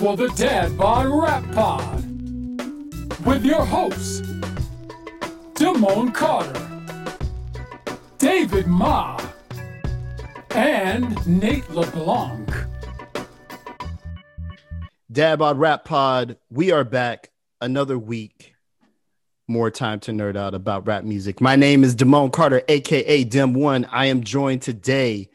for the Dad Bod Rap Pod with your hosts, Damone Carter, David Ma, and Nate LeBlanc. Dad Bod Rap Pod, we are back another week. More time to nerd out about rap music. My name is Damone Carter, aka Dem One. I am joined today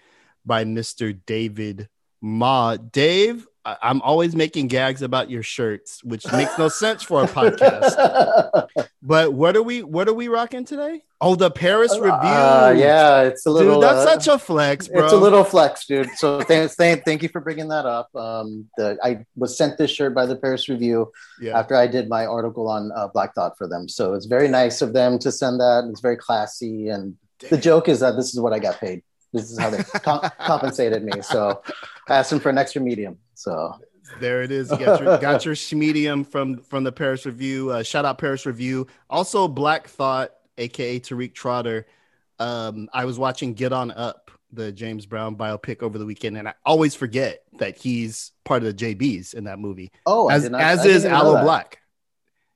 by Mr. David Ma. Dave, I- I'm always making gags about your shirts, which makes no sense for a podcast. But what are we what are we rocking today? Oh, the Paris review. Uh, yeah, it's a little. Dude, that's uh, such a flex, bro. It's a little flex, dude. So thanks, thank, thank you for bringing that up. Um, the, I was sent this shirt by the Paris Review yeah. after I did my article on uh, Black Thought for them. So it's very nice of them to send that. It's very classy, and the joke is that this is what I got paid. This is how they com- compensated me. So I asked them for an extra medium. So There it is. You got your, got your medium from from the Paris Review. Uh, shout out Paris Review. Also, Black Thought, aka Tariq Trotter. Um, I was watching Get On Up, the James Brown biopic over the weekend, and I always forget that he's part of the JBs in that movie. oh, as not- as is Aloe. Blacc.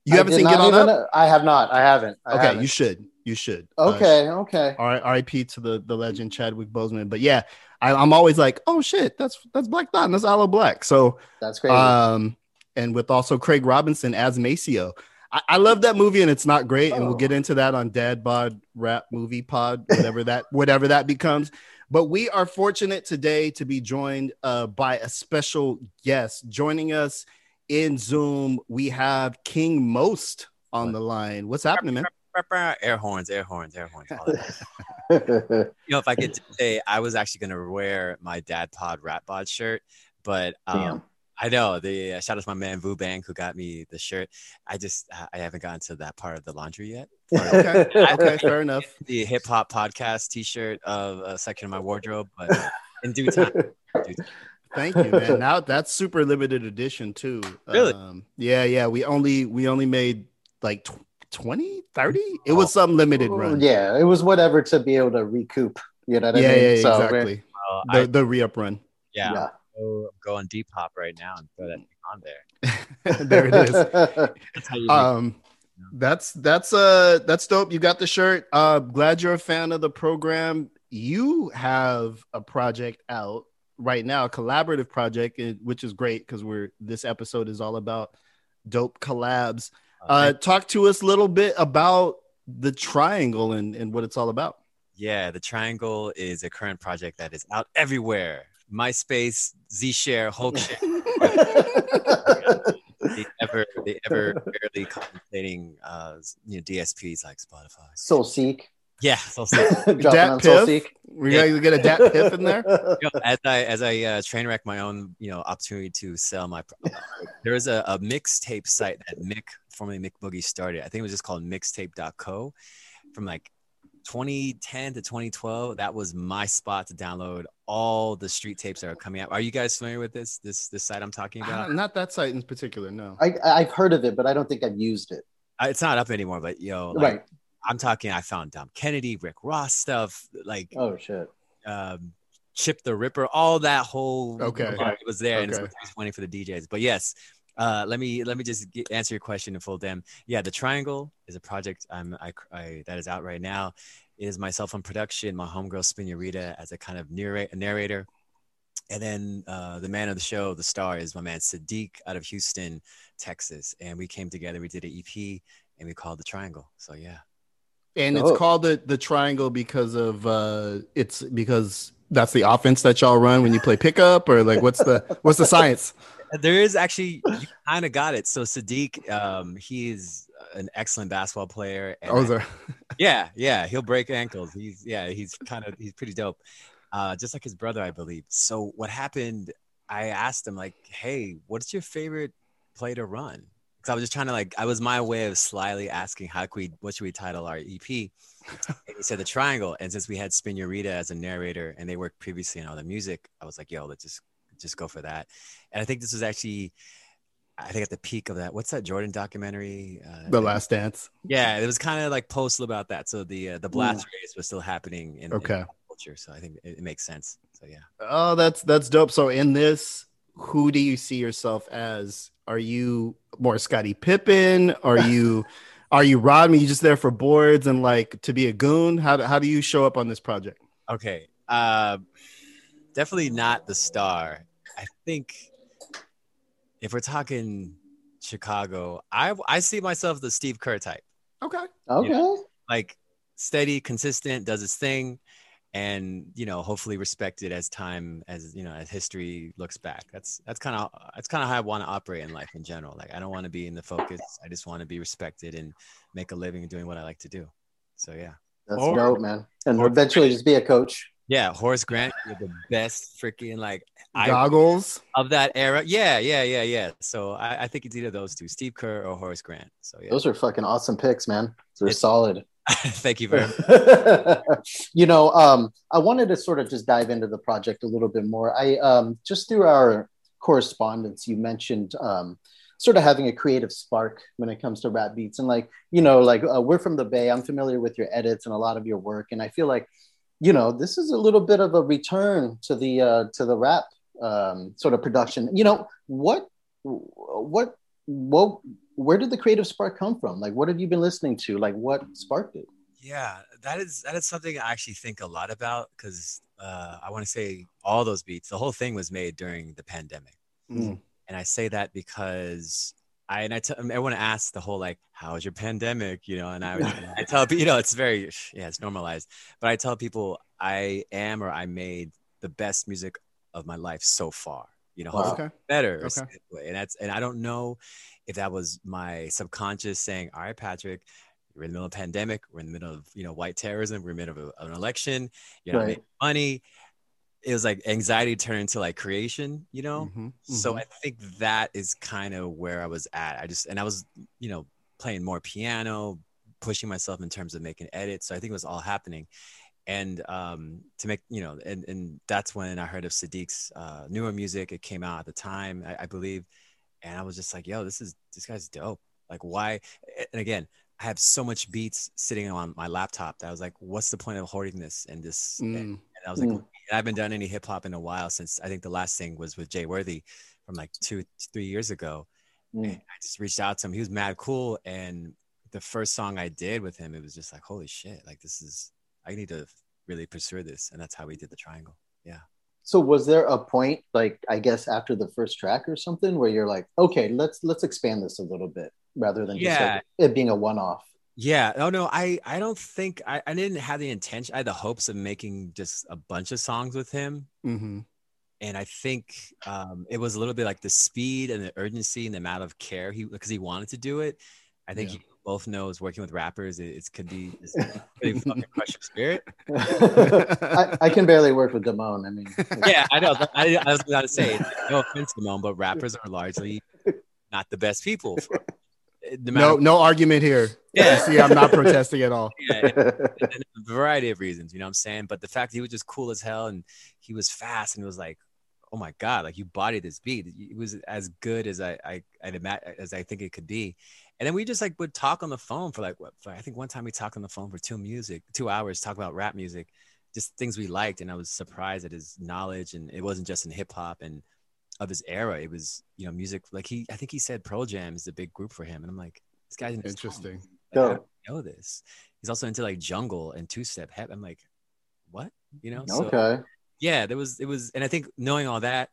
You I haven't seen Get On Up? know- I have not. I haven't. I Okay, haven't. you should. You should. Uh, Okay. Okay. R- R.I.P. to the the legend Chadwick Boseman. But yeah, I, I'm always like, oh shit, that's that's Black Thought, and that's Aloe Blacc. So That's crazy. um, and with also Craig Robinson as Maceo. I, I love that movie, and it's not great, and we'll Oh. get into that on Dad Bod Rap Movie Pod, whatever that whatever that becomes. But we are fortunate today to be joined uh, by a special guest joining us in Zoom. We have King Most on the line. What's happening, man? Air horns, air horns, air horns. all that. you know, if I could say, I was actually gonna wear my Dad Pod rat Bod shirt, but um, Damn. I know the uh, shout out to my man Vu Bang who got me the shirt. I just I haven't gotten to that part of the laundry yet. Okay, okay, fair enough. The hip hop podcast T-shirt of a section of my wardrobe, but uh, in due time. in due time. Thank you, man. Now that's super limited edition too. Really? Um, yeah, yeah. We only we only made like tw- 20, 30? It was some limited run. Yeah, it was whatever to be able to recoup. You know what yeah, I mean? yeah, So, exactly. Well, The I, the re up run. yeah, yeah. I'll go, go on Depop right now and throw that thing on there. there it is. That's how you make Um, that's that's uh that's dope. You got the shirt. Uh, glad you're a fan of the program. You have a project out right now, a collaborative project, which is great because we're this episode is all about dope collabs. Uh, talk to us a little bit about the triangle and, and what it's all about. Yeah, the Triangle is a current project that is out everywhere. MySpace, Zshare, Hulkshare, the ever the ever barely contemplating uh you know DSPs like Spotify. Soulseek. Yeah, so, so DatPiff? Seek. We gotta get a DatPiff in there. you know, as I as I uh, train wreck my own you know opportunity to sell my pro- there is a, a mixtape site that Mick formerly Mick Boogie started. I think it was just called mixtape.co from like 2010 to 2012. That was my spot to download all the street tapes that are coming out. Are you guys familiar with this this this site I'm talking Uh, about? not that site in particular, no. I, I've heard of it, but I don't think I've used it. Uh, It's not up anymore, but yo, like, right. I'm talking. I found Dom Kennedy, Rick Ross stuff, like Oh shit. um, Chip tha Ripper, all that whole Okay. line was there, and Okay. it's it's funny for the DJs. But yes, uh, let me let me just get, answer your question in full. Dem, yeah, the Triangle is a project I'm I, I that is out right now. It is myself on production, my homegirl Spinarita as a kind of narrate, narrator, and then uh, the man of the show, the star, is my man Sadiq out of Houston, Texas, and we came together. We did an EP, and we called the Triangle. So yeah. And it's Oh. called the the triangle because of uh it's because that's the offense that y'all run when you play pickup or like what's the what's the science? There is actually you kind of got it. So Sadiq, um, he is an excellent basketball player. And Oh, there- yeah, yeah, he'll break ankles. He's yeah, he's kind of he's pretty dope. Uh, just like his brother, I believe. So what happened? I asked him like, "Hey, what's your favorite play to run?" Because I was just trying to like, I was my way of slyly asking, "How can we? What should we title our EP?" and he said the triangle. And since we had Spinurita as a narrator and they worked previously on all the music, I was like, "Yo, let's just just go for that." And I think this was actually. I think at the peak of that, what's that Jordan documentary? Uh, the last dance. yeah, it was kind of like postal about that. So the uh, the blast race was still happening in, in Okay. pop culture. So I think it, it makes sense. So yeah. Oh, that's that's dope. So in this, who do you see yourself as? Are you more Scottie Pippen? Are you are you Rodman? You just there for boards and like to be a goon? How do, how do you show up on this project? Okay. Uh, definitely not the star. I think if we're talking Chicago, I I see myself the Steve Kerr type. Okay. Okay. Yeah. Like steady, consistent, does his thing, and you know, hopefully respected as time as you know as history looks back. That's that's kind of that's kind of how I want to operate in life in general. Like I don't want to be in the focus. I just want to be respected and make a living doing what I like to do. So yeah. That's Or- dope, man. And or- eventually just be a coach. Yeah, Horace Grant, you're the best freaking like Goggles. of that era. Yeah, yeah, yeah, yeah. So I, I think it's either those two, Steve Kerr or Horace Grant. So yeah, Those are fucking awesome picks, man. They're It's- solid. thank you very much. you know, um, I wanted to sort of just dive into the project a little bit more. I um, just through our correspondence, you mentioned um, sort of having a creative spark when it comes to rap beats, and like you know, like uh, we're from the Bay. I'm familiar with your edits and a lot of your work, and I feel like you know this is a little bit of a return to the uh, to the rap um, sort of production. You know what what what where did the creative spark come from? Like, what have you been listening to? Like, what sparked it? Yeah, that is that is something I actually think a lot about because uh, I want to say all those beats. The whole thing was made during the pandemic, Mm. and I say that because I and I tell everyone asks the whole like, "How was your pandemic?" You know, and I I tell people, you know, it's very yeah, it's normalized, but I tell people I am or I made the best music of my life so far. You know, Wow. Okay. better, Okay. and that's and I don't know if that was my subconscious saying, "All right, Patrick." We're in the middle of a pandemic. We're in the middle of you know white terrorism. We're in the middle of a- an election. You know, Right. money. It was like anxiety turned into like creation. You know, Mhm, so mhm. I think that is kind of where I was at. I just and I was you know playing more piano, pushing myself in terms of making edits. So I think it was all happening. And um, to make you know, and and that's when I heard of Sadiq's uh, newer music. It came out at the time, I, I believe, and I was just like, "Yo, this is this guy's dope." Like, why? And again, I have so much beats sitting on my laptop that I was like, "What's the point of hoarding this?" And this, and Mm. I was like, Mm. I haven't done any hip hop in a while since I think the last thing was with Jay Worthy from like two, three years ago. Mm. And I just reached out to him. He was mad cool. And the first song I did with him, it was just like, holy shit, like this is, I need to really pursue this. And that's how we did the triangle. Yeah. So was there a point, like I guess after the first track or something, where you're like, okay, let's let's expand this a little bit rather than just Yeah. like it being a one-off. Yeah. Oh no, I I don't think I, I didn't have the intention. I had the hopes of making just a bunch of songs with him. Mhm. and I think um, it was a little bit like the speed and the urgency and the amount of care he because he wanted to do it. I think Yeah. He both knows working with rappers it, it could be it's really fucking crush your spirit. I, I can barely work with Damone. I mean, Yeah, I know. I, I was about to say no offense, Simone, but rappers are largely not the best people. For, eh, no matter No, no argument here. Yeah. See, I'm not protesting at all. yeah, and- and a variety of reasons, you know what I'm saying? But the fact that he was just cool as hell and he was fast and it was like, oh my God, like you bodied this beat. It was as good as I, I, I'd imagine, as I think it could be. And then we just like would talk on the phone for like, what, for, I think one time we talked on the phone for two music, two hours, talk about rap music, just things we liked. And I was surprised at his knowledge. And it wasn't just in hip hop and of his era. It was, you know, music. Like he, I think he said Pearl Jam is a big group for him. And I'm like, this guy's in Interesting. 20s. Like, how Dope. do you know this? He's also into like jungle and two step. I'm like, what? You know? So okay. yeah, there was it was, and I think knowing all that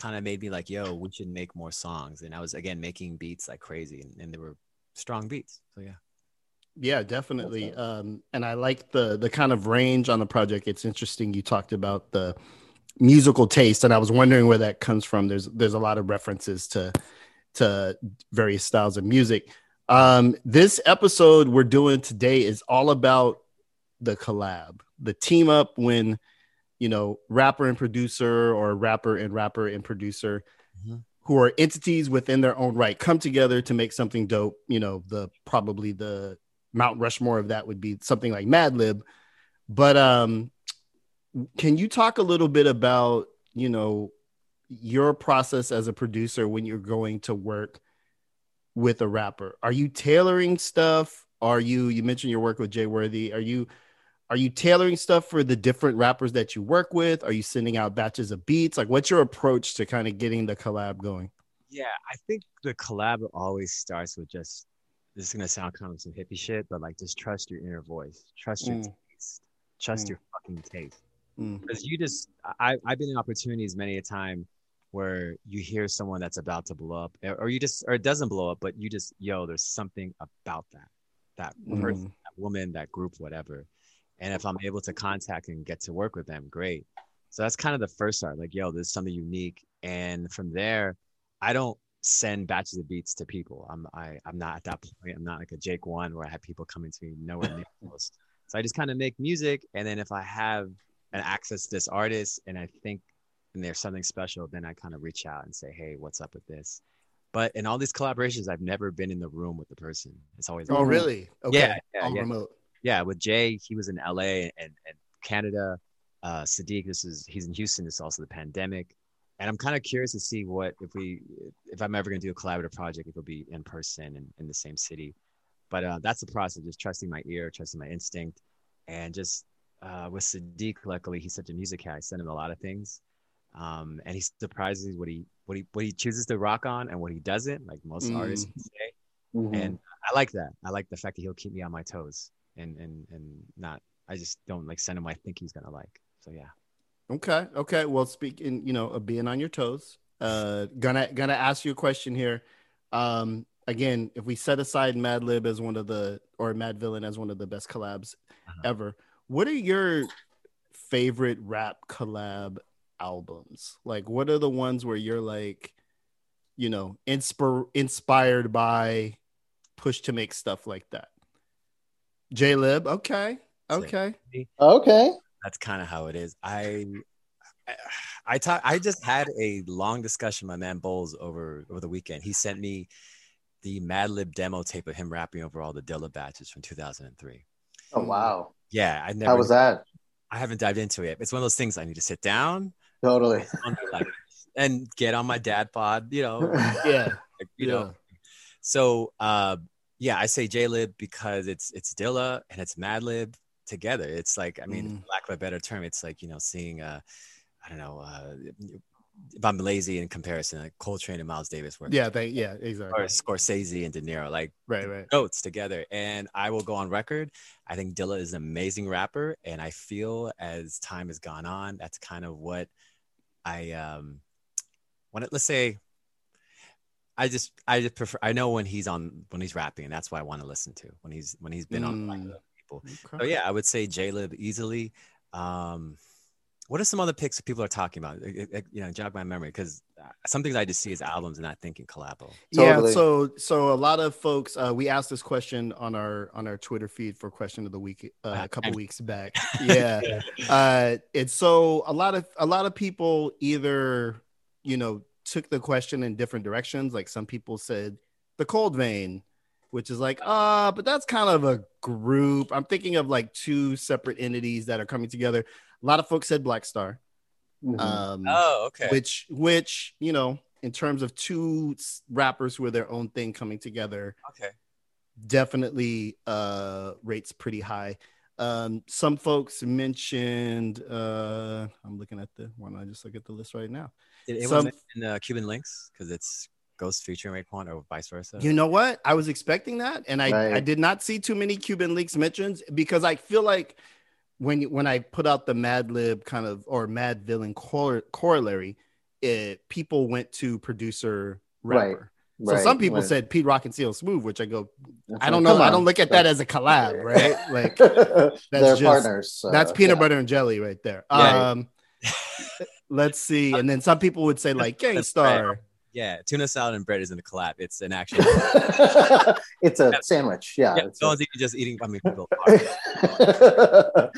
kind of made me like, yo, we should make more songs. And I was again making beats like crazy, and, and they were strong beats. So yeah. Yeah, definitely. Um, and I like the the kind of range on the project. It's interesting. You talked about the musical taste, and I was wondering where that comes from. There's there's a lot of references to to various styles of music. Um, this episode we're doing today is all about the collab, the team up when you know rapper and producer or rapper and rapper and producer Mhm. who are entities within their own right come together to make something dope. You know, the probably the Mount Rushmore of that would be something like Madlib. But um, can you talk a little bit about you know your process as a producer when you're going to work with a rapper? Are you tailoring stuff? Are you you mentioned your work with Jay Worthy? Are you are you tailoring stuff for the different rappers that you work with? Are you sending out batches of beats? Like, what's your approach to kind of getting the collab going? Yeah, I think the collab always starts with just this is gonna sound kind of some hippie shit, but like just trust your inner voice, trust your Mm. taste, trust Mm. your fucking taste. Mm. Because you just, I, I've been in opportunities many a time where you hear someone that's about to blow up, or you just, or it doesn't blow up, but you just, yo, there's something about that, that person, Mm. that woman, that group, whatever. And if I'm able to contact and get to work with them, great. So that's kind of the first start. Like, yo, there's something unique. And from there, I don't send batches of beats to people. I'm I, I'm not at that point. I'm not like a Jake one where I have people coming to me nowhere near close. So I just kind of make music, and then if I have an access to this artist and I think and there's something special, then I kind of reach out and say, hey, what's up with this? But in all these collaborations, I've never been in the room with the person. It's always Oh, really? Okay. Yeah, yeah, yeah. remote. Yeah, with Jay, he was in LA and, and Canada. Uh, Sadiq, this is he's in Houston. This is also the pandemic, and I'm kind of curious to see what if we if I'm ever gonna do a collaborative project, if it'll be in person and in the same city. But uh, that's the process, just trusting my ear, trusting my instinct, and just uh, with Sadiq, luckily he's such a music guy. I send him a lot of things, um, and he surprises me what he what he what he chooses to rock on and what he doesn't. Like most Mm. artists would say Mhm. and I like that. I like the fact that he'll keep me on my toes and and and not. I just don't like send him what I think he's gonna like. So yeah. Okay. Okay. Well, speaking, you know, of being on your toes, uh, gonna gonna ask you a question here. Um, again, if we set aside Madlib as one of the or Madvillain as one of the best collabs Uh-huh. ever, what are your favorite rap collab albums? Like, what are the ones where you're like, you know, inspir- inspired by push to make stuff like that? Jaylib, okay, okay, Okay. That's kind of how it is. I I I, talk, I just had a long discussion with my man Bowles over over the weekend. He sent me the Madlib demo tape of him rapping over all the Dilla batches from 2003. Oh wow. Yeah, I never. How was that? I haven't dived into it. It's one of those things I need to sit down Totally. and get on my dad pod. You know, yeah, like, you Yeah. know. So uh, yeah, I say Jaylib because it's it's Dilla and it's Madlib together. It's like I mean, Mm. lack of a better term, it's like you know seeing uh, I don't know. Uh, if I'm lazy in comparison, like Coltrane and Miles Davis were yeah, they, yeah, exactly. or Scorsese and De Niro, like right, right. notes together. And I will go on record. I think Dilla is an amazing rapper, and I feel as time has gone on, that's kind of what I um when it, let's say I just I just prefer I know when he's on when he's rapping, and that's why I want to listen to when he's when he's been on Mm. people. Okay. So yeah, I would say Jaylib easily. Um, what are some other picks that people are talking about? It- it- you know, jog my memory because some things I just see as albums and not thinking collabo. Yeah, so so a lot of folks uh, we asked this question on our on our Twitter feed for question of the week uh, a couple weeks back. Yeah. uh it's so a lot of a lot of people either you know took the question in different directions like some people said the cold vein which is like uh but that's kind of a group i'm thinking of like two separate entities that are coming together a lot of folks said black star Mhm. um Oh, okay. which which you know in terms of two rappers who are their own thing coming together okay. definitely uh rates pretty high um some folks mentioned uh i'm looking at the why don't i just look at the list right now Did anyone Some- mention uh, Cuban Linx because it's Ghost featuring Raekwon or vice versa? you know what i was expecting that and i Right. i did not see too many Cuban Linx mentions because i feel like when when i put out the Madlib kind of or Madvillain cor- corollary it people went to producer Right. rapper So Right, some people right. said Pete Rock and CL Smooth, which I go, That's I don't know. I don't look at that as a collab, right? Like they're just- partners. so, that's peanut yeah. butter and jelly right there. Yeah. Um, let's see. And then some people would say like That's Gang Starr. Yeah, tuna salad and bread isn't a collab. It's an actual. it's a sandwich. Yeah. yeah, it's no a- one's even just eating. I mean, people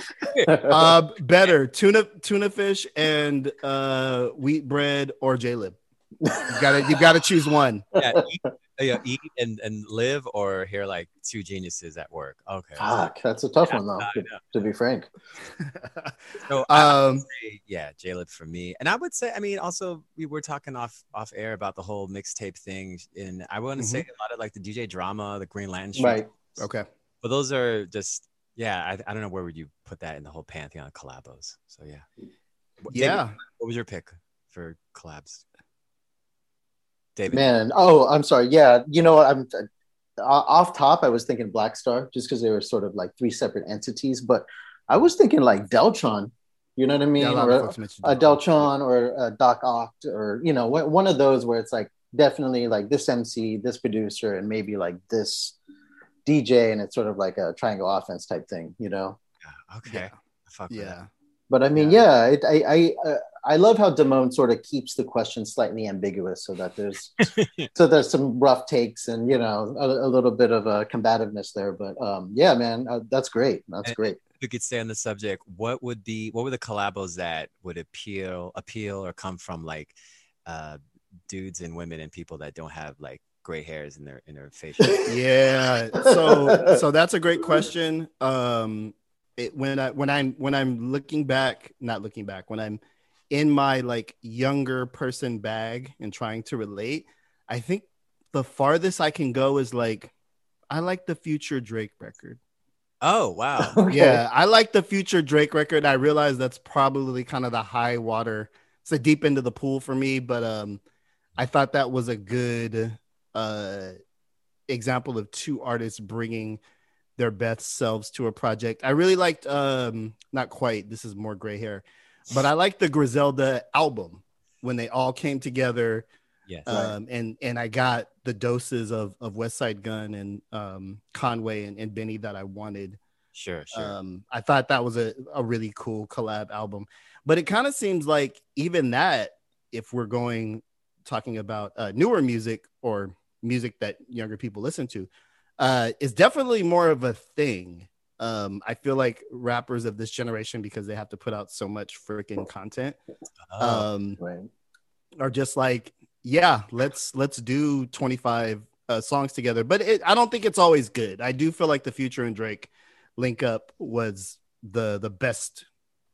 Uh, better tuna tuna fish and uh, wheat bread or Jaylib. You gotta you gotta choose one. yeah, eat, uh, yeah, eat and, and live or hear like two geniuses at work. Okay. Fuck, that's a tough Yeah, one though. To, to be frank. So I- I would um, say, yeah, Jaylib for me. And I would say, I mean, also we were talking off off air about the whole mixtape thing, and I want to say a lot of like the DJ drama, the Green Lantern, Street Right. okay. but those are just yeah, I, I don't know where would you put that in the whole pantheon of collabos. So yeah, What- David, Yeah. what was your pick for collabs? David. Man, oh, I'm sorry. Yeah, you know, I'm uh, off top. I was thinking Black Star just because they were sort of like three separate entities, but I was thinking like Deltron. You know what I mean? Yeah, a or mentioned a Deltron. Or a Doc Oct or you know one one of those where it's like definitely like this MC, this producer, and maybe like this DJ, and it's sort of like a triangle offense type thing. You know? Yeah, okay. Yeah. Fuck Yeah. that. But I mean, Yeah. yeah, it, I I uh, I love how Damone sort of keeps the question slightly ambiguous, so that there's so there's some rough takes and you know a, a little bit of a combativeness there. But um, yeah, man, uh, that's great. That's And- great. If we could stay on the subject, what would be what were the collabos that would appeal appeal or come from like uh dudes and women and people that don't have like gray hairs in their in their facial yeah so so that's a great question um it, when i when i'm when i'm looking back not looking back when i'm in my like younger person bag and trying to relate i think the farthest i can go is like i like the future drake record Oh wow. Okay. yeah i like the future drake record i realize that's probably kind of the high water it's the deep end of the pool for me but um i thought that was a good uh example of two artists bringing their best selves to a project i really liked um not quite this is more gray hair but i like the griselda album when they all came together yes. um, and and I got the doses of of Westside Gunn and um, Conway and, and Benny that I wanted. sure, sure. Um, I thought that was a, a really cool collab album, but it kind of seems like even that, if we're going talking about uh, newer music or music that younger people listen to, uh, is definitely more of a thing. Um, I feel like rappers of this generation, because they have to put out so much freaking content, Oh, um, Right. are just like, yeah, let's let's do 25 uh, songs together. But it, I don't think it's always good. I do feel like the Future and Drake link up was the the best.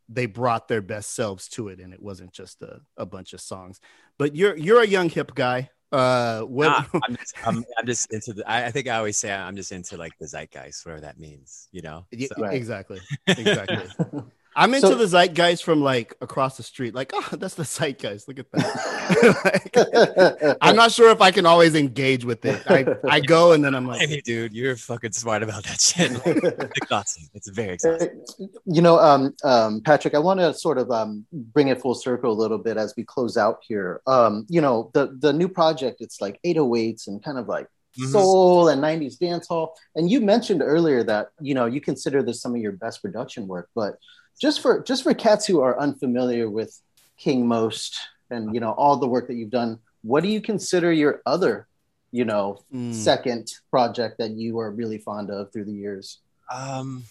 They brought their best selves to it, and it wasn't just a, a bunch of songs. But you're you're a young hip guy. Uh, what? Nah, I'm, just, I'm, I'm just into the. I, I think I always say I'm just into like the zeitgeist, whatever that means. You know. Yeah, So- Right. Exactly, exactly. I'm into So- the zeitgeist from like across the street. Like, oh, that's the zeitgeist. Look at that. Like, I'm not sure if I can always engage with it. I, I go and then I'm like, Hey, dude, you're fucking smart about that shit. It's exhausting. It's very exhausting. you know, um, um, Patrick, I want to sort of um, bring it full circle a little bit as we close out here. Um, you know, the the new project, it's like 808s and kind of like Mhm. soul and 90s dance hall. And you mentioned earlier that you know you consider this some of your best production work, but just for just for cats who are unfamiliar with King Most and you know all the work that you've done, what do you consider your other, you know, mm, second project that you are really fond of through the years? Um,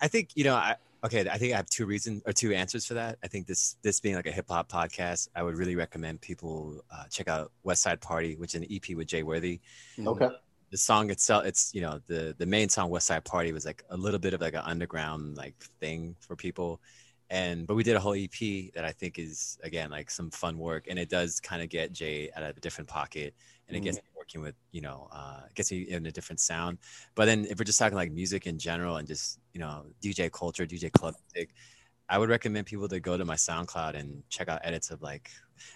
I think you know. I, okay, I think I have two reasons or two answers for that. I think this this being like a hip hop podcast, I would really recommend people uh, check out West Side Party, which is an EP with Jay Worthy. Okay. The song itself it's you know the the main song west side party was like a little bit of like an underground like thing for people. And but we did a whole ep that i think is again like some fun work. And it does kind of get jay out of a different pocket. And it gets me working with you know uh gets me in a different sound. But then if we're just talking like music in general and just you know dj culture dj club music i would recommend people to go to my soundcloud and check out edits of like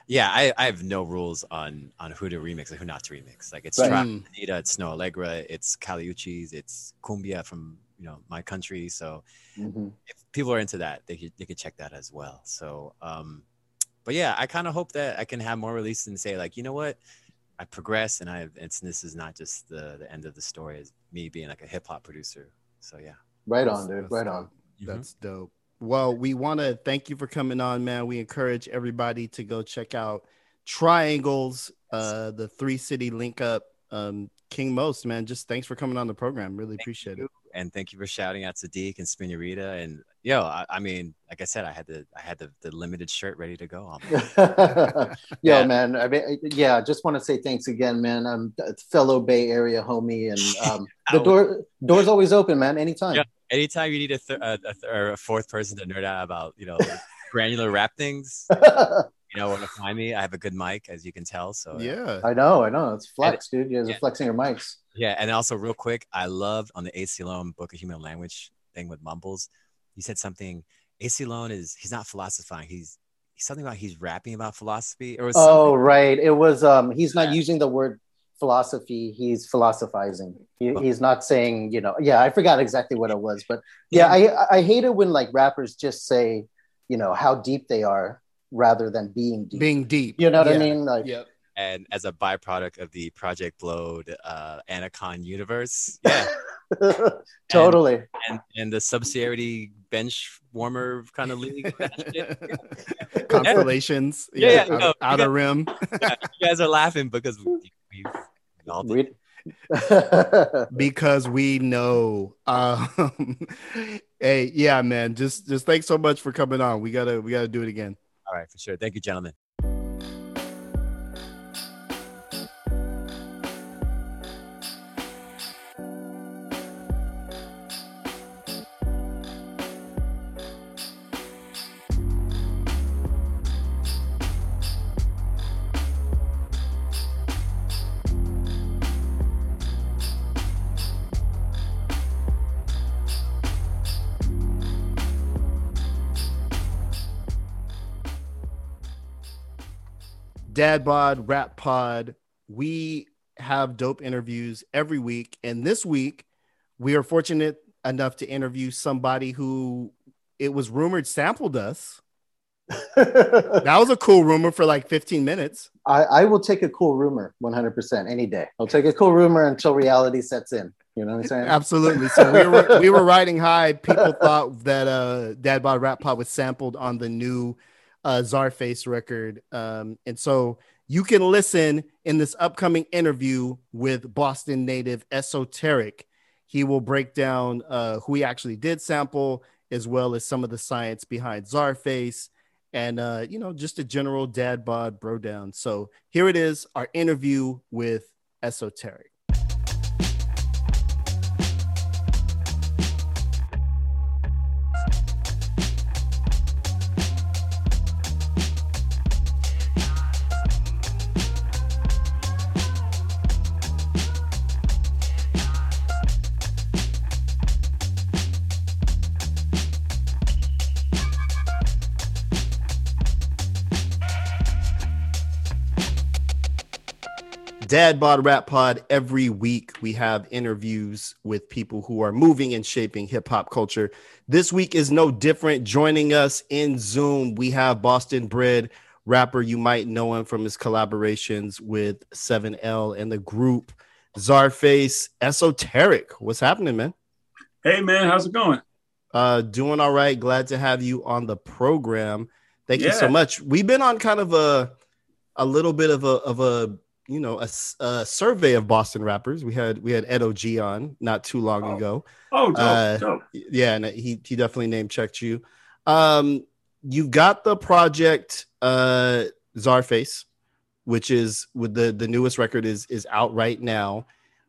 yeah i, I have no rules on on who to remix and who not to remix like it's Right. trap. Anita, it's Snoh Aalegra, it's Caliucci's, it's Cumbia from you know my country. So Mhm. if people are into that, they could they could check that as well. So um, but yeah, I kind of hope that I can have more releases and say like, you know what, I progress and I it's this is not just the the end of the story as me being like a hip hop producer. So yeah. Right on, dude. Right dope. on. Mm-hmm. That's dope. Well, we want to thank you for coming on, man. We encourage everybody to go check out Triangles, uh, the three city link up. Um, King Most, man, just thanks for coming on the program. Really appreciate it. and thank you for shouting out Sadiq and Spinnerita and yo, I, I mean, like I said, I had the I had the, the limited shirt ready to go. Yo, Yeah. man. I mean, yeah. Just want to say thanks again, man. I'm a fellow Bay Area homie, and um, the door door's always open, man. Anytime. Yeah. Anytime you need a, th- a, a, th- or a fourth person to nerd out about you know granular rap things, you know where to find me. I have a good mic, as you can tell. So Yeah. I know, I know. It's flex, dude. You guys Yeah. are flexing your mics. yeah. And also, real quick, I loved on the Aceyalone Book of Human Language thing with Mumbles. He said something. Aceyalone is he's not philosophizing. He's he's something about he's rapping about philosophy or Oh, right. It was um he's not Yeah. using the word philosophy, he's philosophizing. He, he's not saying, you know, yeah, I forgot exactly what it was, but yeah, I I hate it when like rappers just say, you know, how deep they are rather than being deep. Being deep. you know what I mean? Like Yep. And as a byproduct of the Project Blowed uh, Anticon universe, yeah, totally. and and the subsidiarity bench warmer kind of league. that. Constellations. Yeah, yeah, out- no, you outer got- rim. you guys are laughing because we, we, we all because we know. Um, hey, yeah, man. Just just thanks so much for coming on. We gotta we gotta do it again. All right, for sure. Thank you, gentlemen. Dad Bod Rap Pod. We have dope interviews every week, and this week we are fortunate enough to interview somebody who it was rumored sampled us. That was a cool rumor for like 15 minutes. I, I will take a cool rumor 100% any day. I'll take a cool rumor until reality sets in. You know what I'm saying? Absolutely. So we were we were riding high. People thought that uh Dad Bod Rap Pod was sampled on the new uh Czarface record. Um, and so you can listen in this upcoming interview with Boston native Esoteric. He will break down uh who he actually did sample, as well as some of the science behind Czarface and uh, you know, just a general dad bod bro down. So here it is, our interview with Esoteric. Dad Bod Rap Pod. Every week we have interviews with people who are moving and shaping hip hop culture. This week is no different. Joining us in Zoom, we have Boston Bred rapper. You might know him from his collaborations with 7L and the group Czarface Esoteric. What's happening, man? Hey man, how's it going? Uh, doing all right. Glad to have you on the program. Thank you so much. We've been on kind of a a little bit of a of a you know a, a, survey of Boston rappers. We had we had Ed OG on not too long Oh. ago. Oh, dope, Uh, dope. Yeah, and he he definitely name checked you. Um, you've got the project uh Czarface, which is with the the newest record is is out right now.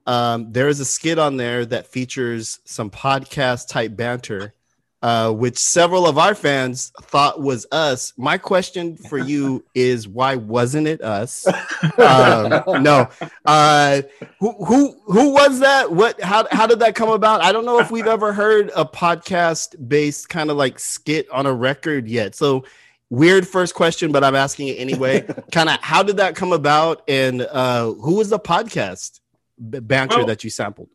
Um, there is a skit on there that features some podcast type banter, uh, which several of our fans thought was us. My question for you is why wasn't it us? Um, no, uh, who who who was that? What how how did that come about? I don't know if we've ever heard a podcast based kind of like skit on a record yet. So weird first question, but I'm asking it anyway. kind of how did that come about, and uh, who was the podcast banter Well- that you sampled?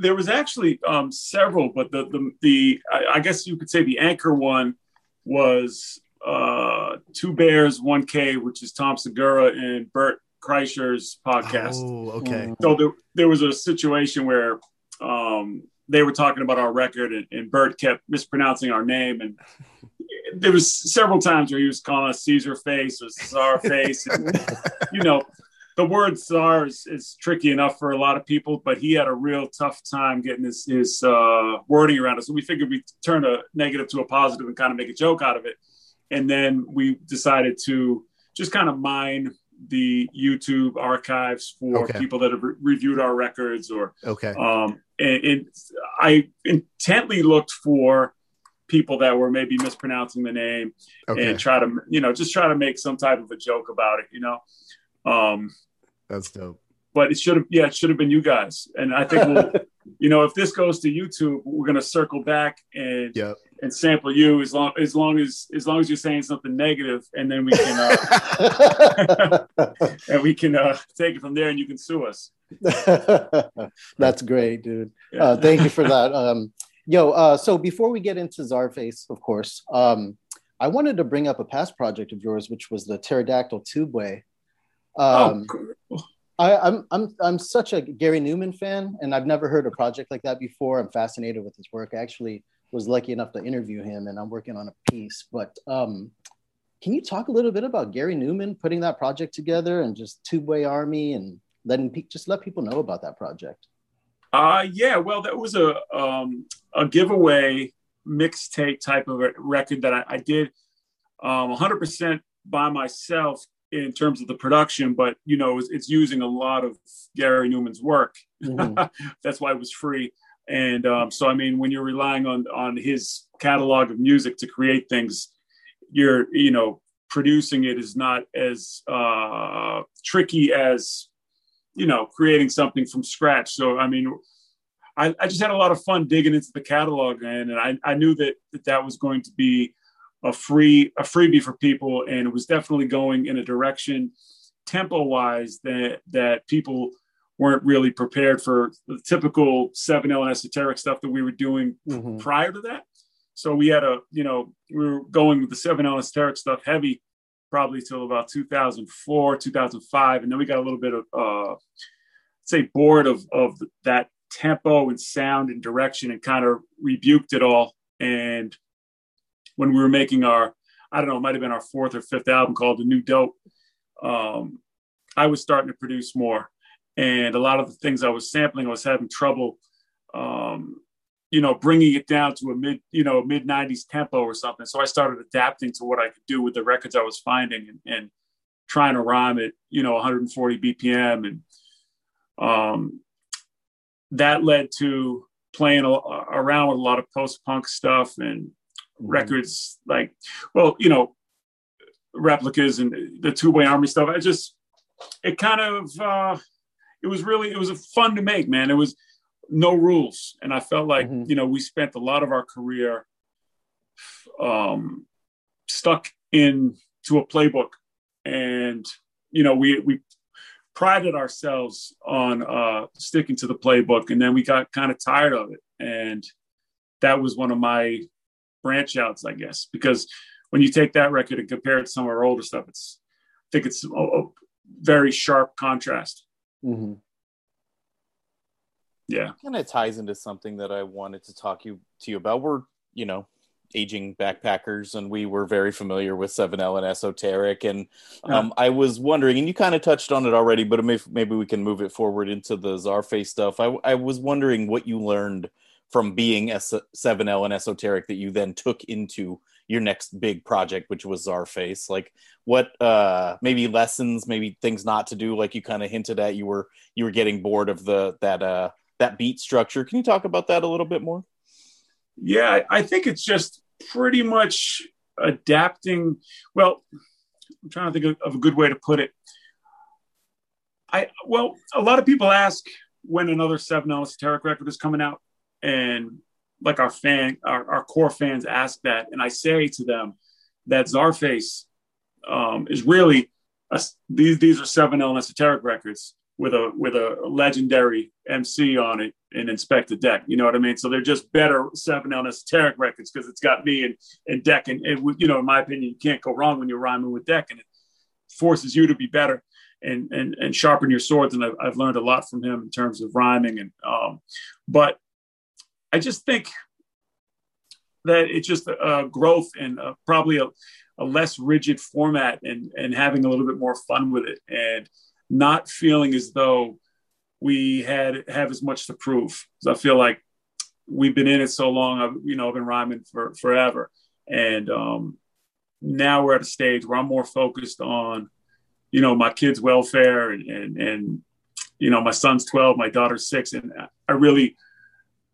There was actually um, several, but the the, the I, I guess you could say the anchor one was uh, Two Bears, One Cave, which is Tom Segura and Bert Kreischer's podcast. Oh, okay. So there, there was a situation where um, they were talking about our record, and, and Bert kept mispronouncing our name, and there was several times where he was calling us Caesar Face or Czar Face. and, you know, the word Czar is, is tricky enough for a lot of people, but he had a real tough time getting his, his uh, wording around it. So we figured we'd turn a negative to a positive and kind of make a joke out of it. And then we decided to just kind of mine the YouTube archives for Okay. people that have re- reviewed our records or Okay. um, and, and I intently looked for people that were maybe mispronouncing the name Okay. and try to you know just try to make some type of a joke about it you know um That's dope. but it should have yeah it should have been you guys and i think we'll you know if this goes to youtube we're going to circle back and Yep. and sample you as long as long as as long as you're saying something negative and then we can uh and we can uh take it from there and you can sue us That's great, dude. Yeah. Uh, thank you for that. Um, yo, uh, so before we get into Czarface, of course, um, I wanted to bring up a past project of yours, which was the Pterodactyl Tubeway. Um, oh cool. I, I'm I'm I'm such a Gary Numan fan, and I've never heard a project like that before. I'm fascinated with his work. I actually was lucky enough to interview him, and I'm working on a piece. But um, can you talk a little bit about Gary Numan putting that project together, and just Tubeway Army, and letting pe- just let people know about that project? Uh, yeah, well, that was a um, a giveaway mixtape type of a record that I, I did um, 100% by myself in terms of the production, but you know, it's, it's using a lot of Gary Numan's work. Mhm. That's why it was free. And um, so, I mean, when you're relying on on his catalog of music to create things, you're you know producing it is not as uh, tricky as you know creating something from scratch. So, I mean, I, I just had a lot of fun digging into the catalog, man, and I, I knew that, that that was going to be a free a freebie for people, and it was definitely going in a direction tempo wise that that people weren't really prepared for the typical 7L and esoteric stuff that we were doing Mhm. prior to that. So we had a, you know, we were going with the 7L esoteric stuff heavy probably till about 2004, 2005. And then we got a little bit of, uh, say, bored of, of that tempo and sound and direction and kind of rebuked it all. And when we were making our, I don't know, it might have been our fourth or fifth album called The New Dope, um, I was starting to produce more. And a lot of the things I was sampling, I was having trouble, um, you know, bringing it down to a mid, you know, mid 90s tempo or something. So I started adapting to what I could do with the records I was finding and, and trying to rhyme at, you know, 140 BPM. And um, that led to playing a, around with a lot of post punk stuff and records like, well, you know, replicas and the Tubeway Army stuff. I just, it kind of, uh, it was really, it was fun to make, man. It was no rules. And I felt like, Mhm. you know, we spent a lot of our career um, stuck into a playbook. And, you know, we, we prided ourselves on uh, sticking to the playbook. And then we got kind of tired of it. And that was one of my branch outs, I guess, because when you take that record and compare it to some of our older stuff, it's, I think it's a, a very sharp contrast. Mhm. Yeah. kind of ties into something that I wanted to talk you to you about. We're, you know, aging backpackers and we were very familiar with 7L and esoteric and um, I was wondering and you kind of touched on it already but maybe, maybe we can move it forward into the Czarface stuff. I, I was wondering what you learned from being S- 7L and esoteric that you then took into your next big project which was Czarface. Like what uh maybe lessons, maybe things not to do like you kind of hinted at you were you were getting bored of the that uh that beat structure. Can you talk about that a little bit more? Yeah, I, think it's just pretty much adapting. Well, I'm trying to think of, of a good way to put it. I well, a lot of people ask when another Seven L Esoteric record is coming out, and like our fan, our, our core fans ask that, and I say to them that Czarface um, is really a, these these are Seven L Esoteric records with a with a legendary MC on it and Inspectah Deck. You know what I mean? So they're just better seven L esoteric records because it's got me and, and Deck. And, and, you know, in my opinion, you can't go wrong when you're rhyming with Deck and it forces you to be better and and, and sharpen your swords. And I've, I've learned a lot from him in terms of rhyming. And um, but I just think that it's just a, a growth and uh, probably a, a less rigid format and and having a little bit more fun with it and not feeling as though we had have as much to prove. I feel like we've been in it so long. I've you know I've been rhyming for forever, and um, now we're at a stage where I'm more focused on you know my kids' welfare and and, and you know my son's 12, my daughter's six, and I really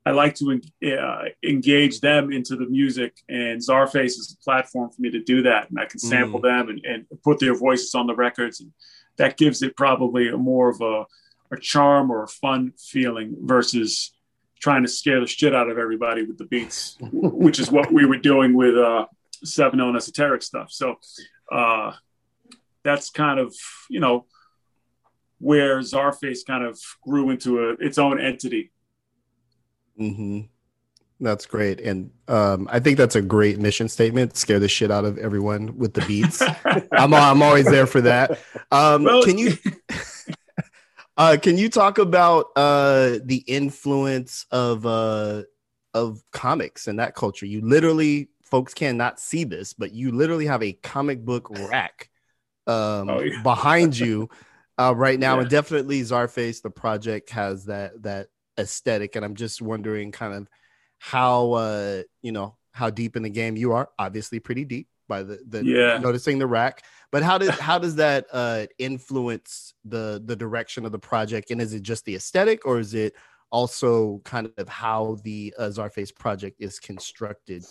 I like to uh, engage them into the music, and Czarface is a platform for me to do that. And I can sample mm. them and, and, put their voices on the records, and that gives it probably a more of a, a charm or a fun feeling versus trying to scare the shit out of everybody with the beats, which is what we were doing with uh, Seven and Esoteric stuff. So uh, that's kind of you know where Czarface kind of grew into a, its own entity. Mm-hmm. That's great, and um, I think that's a great mission statement. Scare the shit out of everyone with the beats. I'm I'm always there for that. Um, well, can you uh, can you talk about uh, the influence of uh, of comics and that culture? You literally, folks cannot see this, but you literally have a comic book rack um, oh, yeah. behind you uh, right now, yeah. and definitely Czarface, the project has that that aesthetic, and I'm just wondering, kind of how uh, you know how deep in the game you are. Obviously, pretty deep by the, the yeah. noticing the rack. But how does how does that uh, influence the the direction of the project? And is it just the aesthetic, or is it also kind of how the uh, Czarface project is constructed?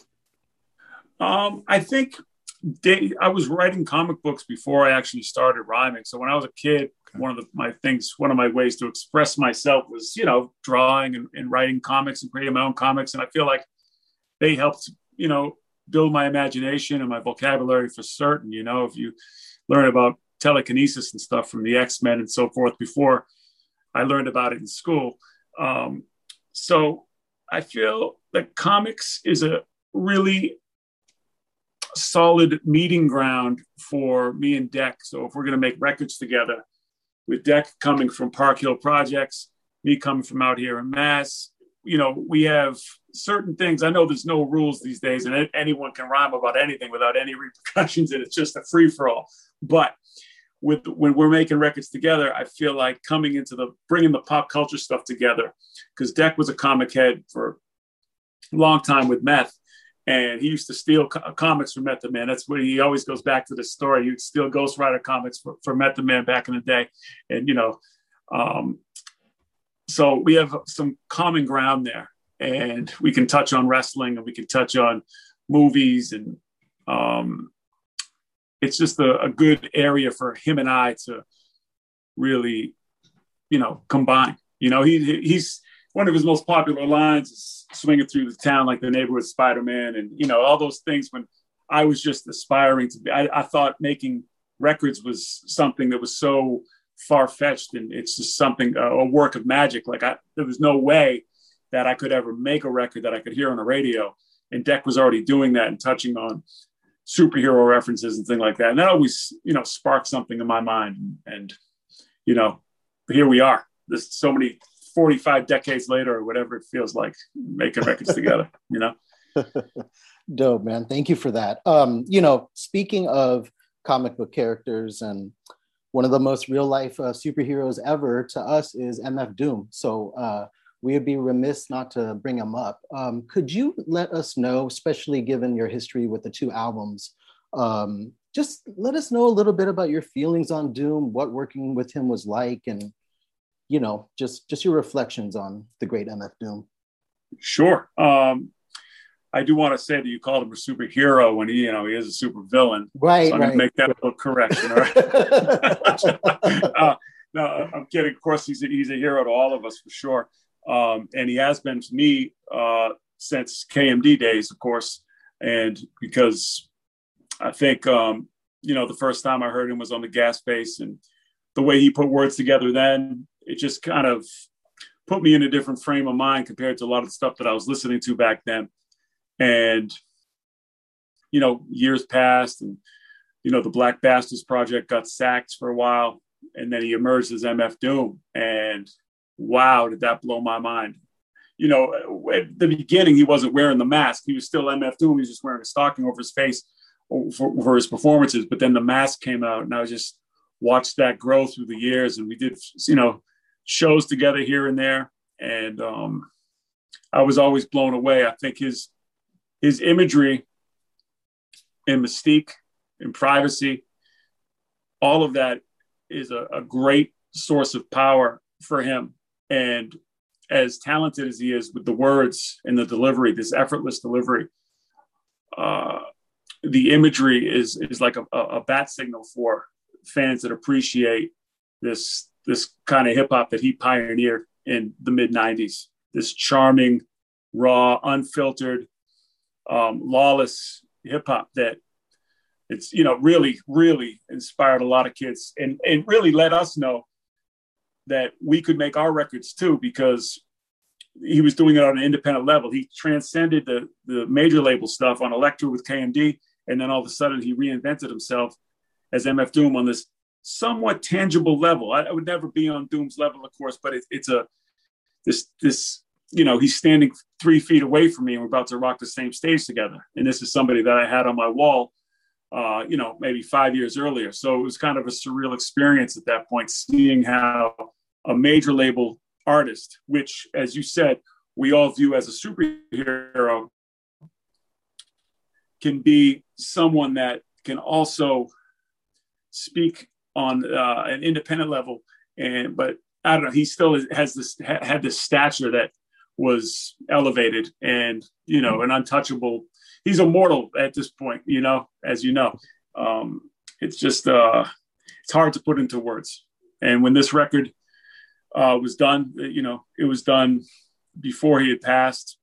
Um, I think they, I was writing comic books before I actually started rhyming. So when I was a kid. One of the, my things, one of my ways to express myself was, you know, drawing and, and writing comics and creating my own comics. And I feel like they helped, you know, build my imagination and my vocabulary for certain. You know, if you learn about telekinesis and stuff from the X Men and so forth before I learned about it in school. Um, so I feel that comics is a really solid meeting ground for me and Deck. So if we're going to make records together, with Deck coming from Park Hill Projects, me coming from out here in Mass, you know, we have certain things. I know there's no rules these days, and anyone can rhyme about anything without any repercussions, and it's just a free for all. But with when we're making records together, I feel like coming into the bringing the pop culture stuff together, because Deck was a comic head for a long time with Meth, and he used to steal co- comics from Method Man. That's where he always goes back to the story. He would steal Ghost Rider comics for, for Method Man back in the day, and you know, um, so we have some common ground there, and we can touch on wrestling and we can touch on movies, and um, it's just a, a good area for him and I to really, you know, combine. You know, he he's one of his most popular lines is swinging through the town like the neighborhood Spider-Man, and you know all those things. When I was just aspiring to be, I, I thought making records was something that was so far fetched, and it's just something uh, a work of magic. Like I, there was no way that I could ever make a record that I could hear on the radio. And Deck was already doing that and touching on superhero references and things like that. And that always, you know, sparked something in my mind. And, you know, here we are. There's so many 45 decades later or whatever it feels like making records together, you know? Dope, man. Thank you for that. Um, you know, speaking of comic book characters and one of the most real life uh, superheroes ever to us is MF Doom. So uh, we would be remiss not to bring him up. Um, could you let us know, especially given your history with the two albums, um, just let us know a little bit about your feelings on Doom, what working with him was like, and you know, just just your reflections on the great MF Doom. Sure. Um, I do want to say that you called him a superhero when he, you know, he is a super villain. Right. So I'm right. going to make that a little correction. All right. uh, no, I'm kidding. Of course, he's a, he's a hero to all of us for sure. Um, and he has been to me uh, since KMD days, of course. And because I think, um, you know, the first time I heard him was on the gas face and the way he put words together then, it just kind of put me in a different frame of mind compared to a lot of the stuff that I was listening to back then. And you know years passed and you know the black bastards project got sacked for a while and then he emerged as mf doom. And wow did that blow my mind. You know at the beginning he wasn't wearing the mask. He was still mf doom. He was just wearing a stocking over his face for, for his performances. But then the mask came out and i just watched that grow through the years. And we did you know shows together here and there and um i was always blown away i think his his imagery and mystique and privacy, all of that is a, a great source of power for him. And as talented as he is with the words and the delivery, this effortless delivery, uh, the imagery is is like a, a bat signal for fans that appreciate this this kind of hip hop that he pioneered in the mid '90s. This charming, raw, unfiltered, um, lawless hip hop that it's you know really really inspired a lot of kids and and really let us know that we could make our records too because he was doing it on an independent level. He transcended the the major label stuff on Elektra with KMD, and then all of a sudden he reinvented himself as MF Doom on this somewhat tangible level. I, I would never be on Doom's level, of course, but it, it's a this this you know he's standing three feet away from me, and we're about to rock the same stage together. And this is somebody that I had on my wall, uh, you know, maybe five years earlier. So it was kind of a surreal experience at that point, seeing how a major label artist, which, as you said, we all view as a superhero, can be someone that can also speak on uh, an independent level. And but I don't know, he still has this had this stature that was elevated and you know an untouchable. He's immortal at this point, you know, as you know. Um, it's just uh, it's hard to put into words. And when this record uh, was done. You know, it was done before he had passed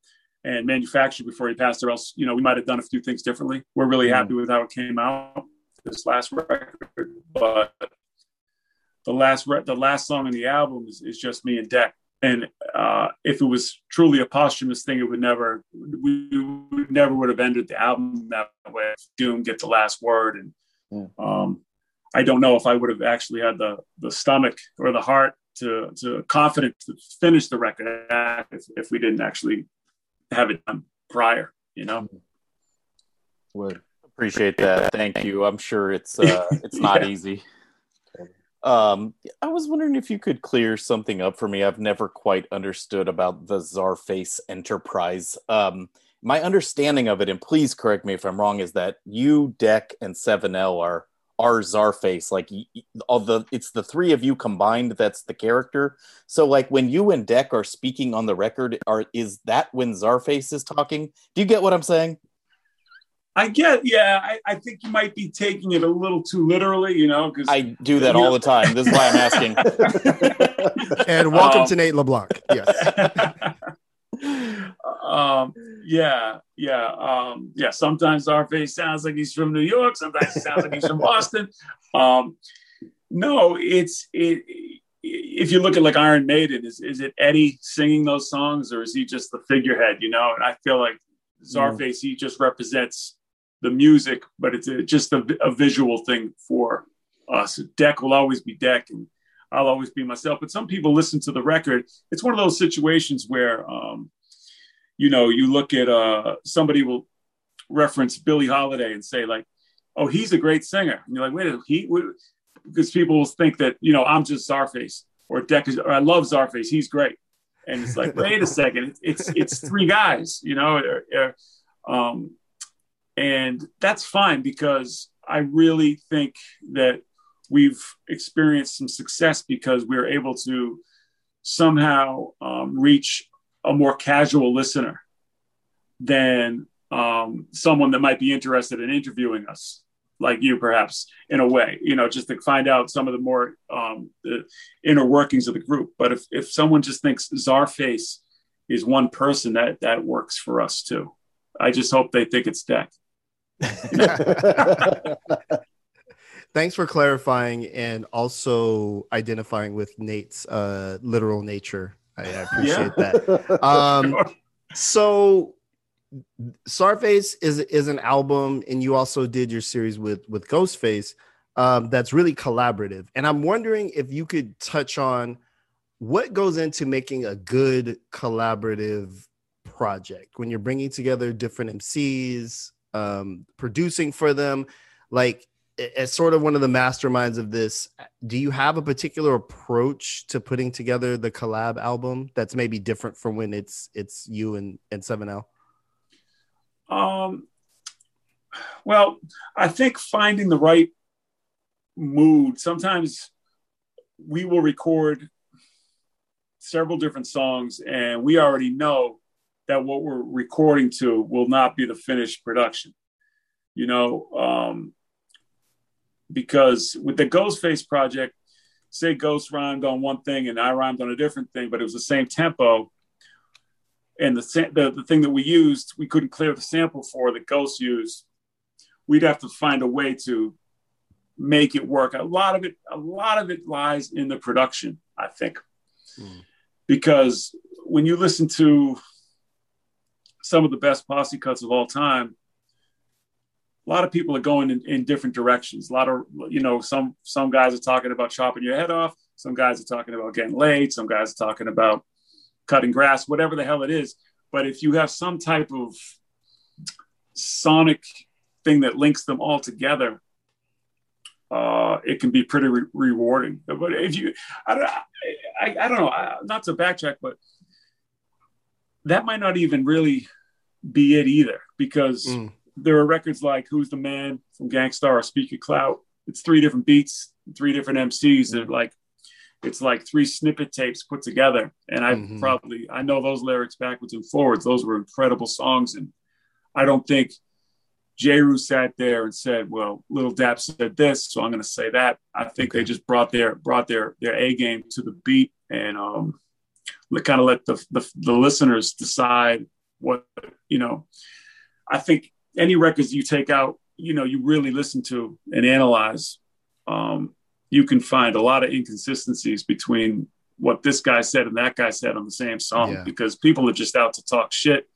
and manufactured before he passed, or else, you know, we might have done a few things differently. We're really mm-hmm. happy with how it came out this last record, but the last re- the last song in the album is, is just me and Deck. And uh, if it was truly a posthumous thing, it would never we would never would have ended the album that way. Doom get the last word, and um, I don't know if I would have actually had the the stomach or the heart to to confident to finish the record if, if we didn't actually have it done prior you know would appreciate that thank you i'm sure it's uh it's not yeah. easy um i was wondering if you could clear something up for me i've never quite understood about the czarface enterprise um my understanding of it and please correct me if i'm wrong is that you deck and 7l are are Czarface. Like all the it's the three of you combined that's the character. So like when you and Deck are speaking on the record, are is that when Czarface is talking? Do you get what I'm saying? I get, yeah. I, I think you might be taking it a little too literally, you know, because I do that all the time. This is why I'm asking. and welcome um, to Nate LeBlanc. Yes. um, yeah, yeah, um, yeah. Sometimes Czarface sounds like he's from New York. Sometimes he sounds like he's from Boston. Um, no, it's it. If you look at like Iron Maiden, is is it Eddie singing those songs, or is he just the figurehead? You know, and I feel like Czarface, mm. he just represents the music, but it's a, just a, a visual thing for us. Deck will always be Deck, and I'll always be myself. But some people listen to the record. It's one of those situations where, um, you know, you look at uh, somebody will reference Billie Holiday and say like, "Oh, he's a great singer," and you're like, "Wait, he?" Because people will think that you know I'm just Czarface or Deck is, or I love Czarface. He's great, and it's like, wait a second, it's it's three guys, you know, or, or, um, and that's fine because I really think that we've experienced some success because we are able to somehow um, reach a more casual listener than um, someone that might be interested in interviewing us like you perhaps in a way you know just to find out some of the more um, the inner workings of the group. But if, if someone just thinks czarface is one person that that works for us too. I just hope they think it's deck thanks for clarifying and also identifying with Nate's uh, literal nature. I, I appreciate yeah. that. Um, sure. So, Czarface is is an album, and you also did your series with with Ghostface. Um, that's really collaborative, and I'm wondering if you could touch on what goes into making a good collaborative project when you're bringing together different MCs, um, producing for them. Like, as sort of one of the masterminds of this, do you have a particular approach to putting together the collab album that's maybe different from when it's it's you and and 7L? Um well, I think finding the right mood. Sometimes we will record several different songs, and we already know that what we're recording to will not be the finished production. You know, um, because with the Ghostface project, say Ghost rhymed on one thing and I rhymed on a different thing, but it was the same tempo. And the, the, the thing that we used, we couldn't clear the sample for that Ghost used. We'd have to find a way to make it work. A lot of it, a lot of it lies in the production, I think, mm. because when you listen to some of the best posse cuts of all time, a lot of people are going in, in, different directions. A lot of, you know, some some guys are talking about chopping your head off. Some guys are talking about getting laid. Some guys are talking about cutting grass, whatever the hell it is. But if you have some type of sonic thing that links them all together, uh, it can be pretty re- rewarding. But if you, I don't, I, I don't know, not to backtrack, but that might not even really be it either, because mm. there are records like "Who's the Man" from Gang Starr or "Speak Your Clout." It's three different beats, three different MCs. That like, it's like three snippet tapes put together. And I mm-hmm. probably I know those lyrics backwards and forwards. Those were incredible songs, and I don't think Jeru sat there and said, "Well, Little Dap said this, so I'm going to say that." I think okay. they just brought their brought their their A game to the beat and um, kind of let the, the the listeners decide what you know. I think any records you take out, you know, you really listen to and analyze, um, you can find a lot of inconsistencies between what this guy said and that guy said on the same song yeah. because people are just out to talk shit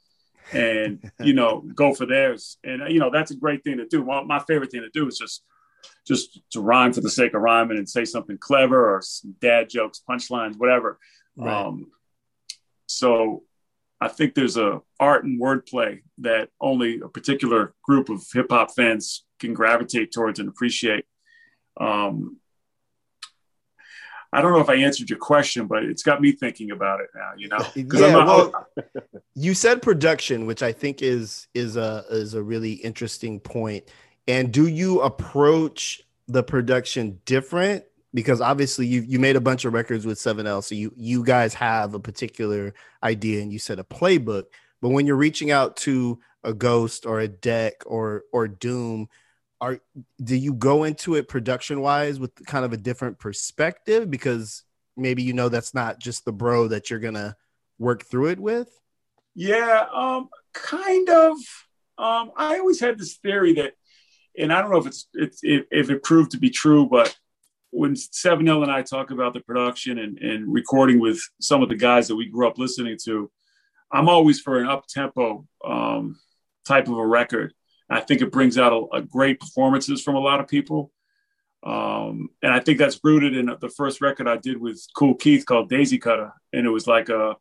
and you know go for theirs and you know that's a great thing to do well, my favorite thing to do is just just to rhyme for the sake of rhyming and say something clever or dad jokes punchlines whatever right. um, so i think there's a art and wordplay that only a particular group of hip-hop fans can gravitate towards and appreciate um, I don't know if I answered your question, but it's got me thinking about it now. You know, yeah, not, well, you said production, which I think is is a is a really interesting point. And do you approach the production different? Because obviously you you made a bunch of records with 7L, so you you guys have a particular idea and you set a playbook. But when you're reaching out to a ghost or a deck or or doom, are do you go into it production wise with kind of a different perspective? Because maybe you know that's not just the bro that you're gonna work through it with? Yeah um kind of. Um i always had this theory that and i don't know if it's it's if it proved to be true but when 7L and I talk about the production and, and recording with some of the guys that we grew up listening to, I'm always for an up tempo um, type of a record. I think it brings out a, a great performances from a lot of people. Um, and I think that's rooted in the first record I did with Kool Keith called Daisy Cutter. And it was like a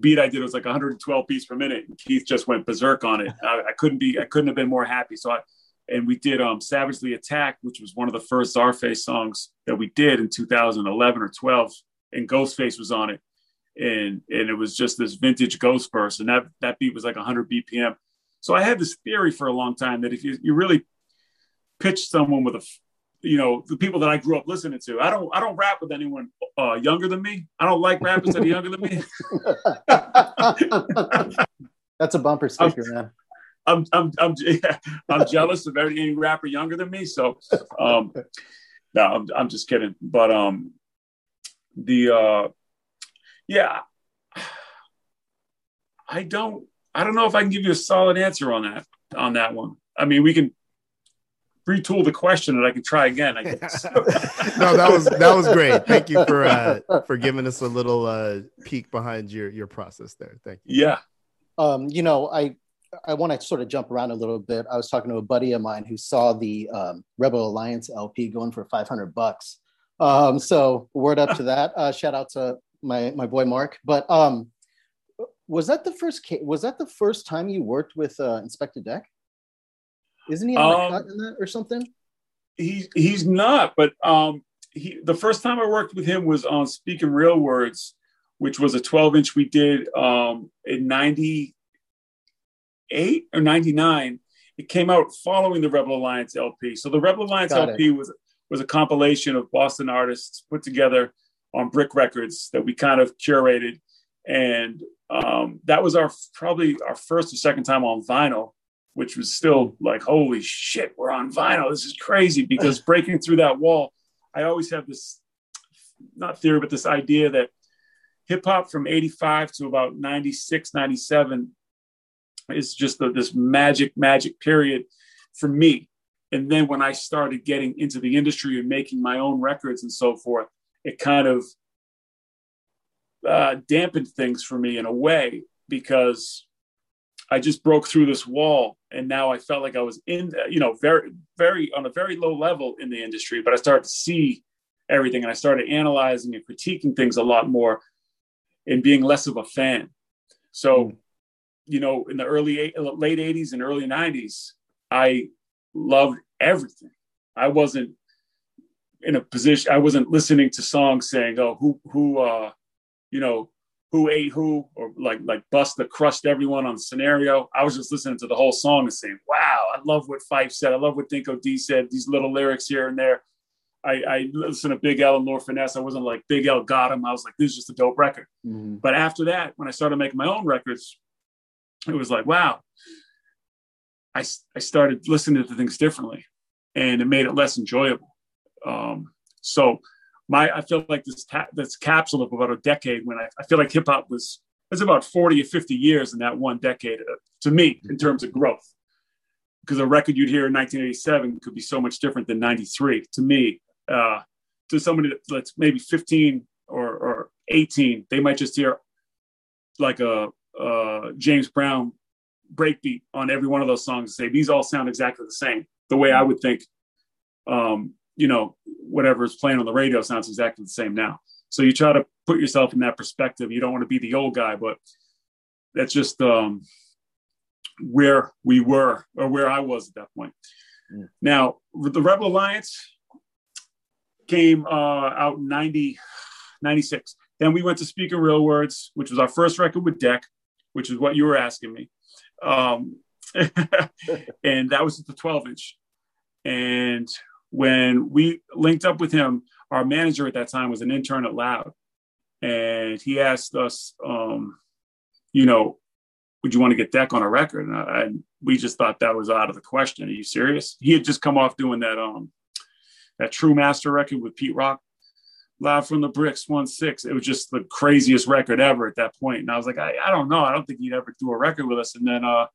beat I did, it was like 112 beats per minute. And Keith just went berserk on it. I, I couldn't be, I couldn't have been more happy. So I, and we did um, Savagely Attack, which was one of the first Czarface songs that we did in 2011 or 12. And Ghostface was on it. And, and it was just this vintage ghost burst. And that, that beat was like 100 BPM. So I had this theory for a long time that if you, you really pitch someone with a, you know, the people that I grew up listening to, I don't, I don't rap with anyone uh, younger than me. I don't like rappers that are younger than me. That's a bumper sticker, man. I'm, I'm, I'm, yeah, I'm jealous of every any rapper younger than me. So, um, no, I'm, I'm just kidding. But, um, the, uh, yeah, I don't, I don't know if I can give you a solid answer on that on that one. I mean, we can retool the question and I can try again. I guess. no, that was that was great. Thank you for uh, for giving us a little uh, peek behind your your process there. Thank you. Yeah. Um, you know, I I want to sort of jump around a little bit. I was talking to a buddy of mine who saw the um, Rebel Alliance LP going for 500 bucks. Um, so word up to that. Uh, shout out to my my boy Mark. But um, was that the first case? Was that the first time you worked with uh, Inspectah Deck? Isn't he on um, in that or something? He he's not, but um, he the first time I worked with him was on Speaking Real Words, which was a 12 inch we did um, in 98 or 99. It came out following the Rebel Alliance LP. So the Rebel Alliance Got LP it. was was a compilation of Boston artists put together on Brick Records that we kind of curated, and um, that was our probably our first or second time on vinyl, which was still like holy shit, we're on vinyl. This is crazy because breaking through that wall, I always have this not theory, but this idea that hip hop from 85 to about 96, 97 is just this magic, magic period for me. And then when I started getting into the industry and making my own records and so forth, it kind of uh, dampened things for me in a way because I just broke through this wall and now I felt like I was in, you know, very, very on a very low level in the industry, but I started to see everything and I started analyzing and critiquing things a lot more and being less of a fan. So, mm. You know, in the early late 80s and early 90s, I loved everything. I wasn't in a position I wasn't listening to songs saying, "Oh, who who uh you know, who ate who or like like Busta crushed everyone on the scenario. I was just listening to the whole song and saying, "Wow, I love what Phife said. I love what Dinco D said. These little lyrics here and there." I, I listened to Big L and Lord Finesse. I wasn't like Big L got him. I was like, this is just a dope record. Mm-hmm. But after that, when I started making my own records, it was like, wow. I, I started listening to things differently and it made it less enjoyable. Um, so my, I feel like this, ta- this capsule of about a decade when I, I feel like hip hop was, it's about 40 or 50 years in that one decade uh, to me in terms of growth because a record you'd hear in 1987 could be so much different than 93 to me uh, to somebody that's maybe 15 or, or 18, they might just hear like a, a James Brown breakbeat on every one of those songs and say these all sound exactly the same. The way I would think, um, you know, whatever is playing on the radio sounds exactly the same now. So you try to put yourself in that perspective. You don't want to be the old guy, but that's just um, where we were or where I was at that point. Mm. Now, the Rebel Alliance, came uh, out in 90, 96. Then we went to Speaking Real Words, which was our first record with Deck, which is what you were asking me. Um, and that was at the 12 inch. And when we linked up with him, our manager at that time was an intern at Loud. And he asked us, um, you know, would you want to get Deck on a record? And, I, and, we just thought that was out of the question. Are you serious? He had just come off doing that um, that Tru Master record with Pete Rock, Live from the Bricks, one six. It was just the craziest record ever at that point. And I was like, I, I don't know. I don't think he'd ever do a record with us. And then uh,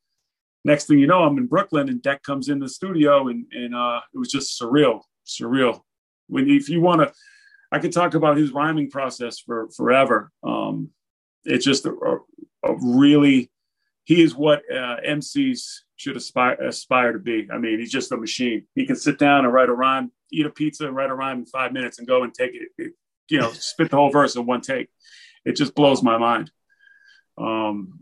next thing you know, I'm in Brooklyn and Deck comes in the studio and, and uh, it was just surreal, surreal. When if you want to, I could talk about his rhyming process for forever. Um, it's just a, a, really, he is what uh, MCs should aspire aspire to be. I mean, he's just a machine. He can sit down and write a rhyme eat a pizza and write a rhyme in five minutes and go and take it, it you know, spit the whole verse in one take. It just blows my mind. Um,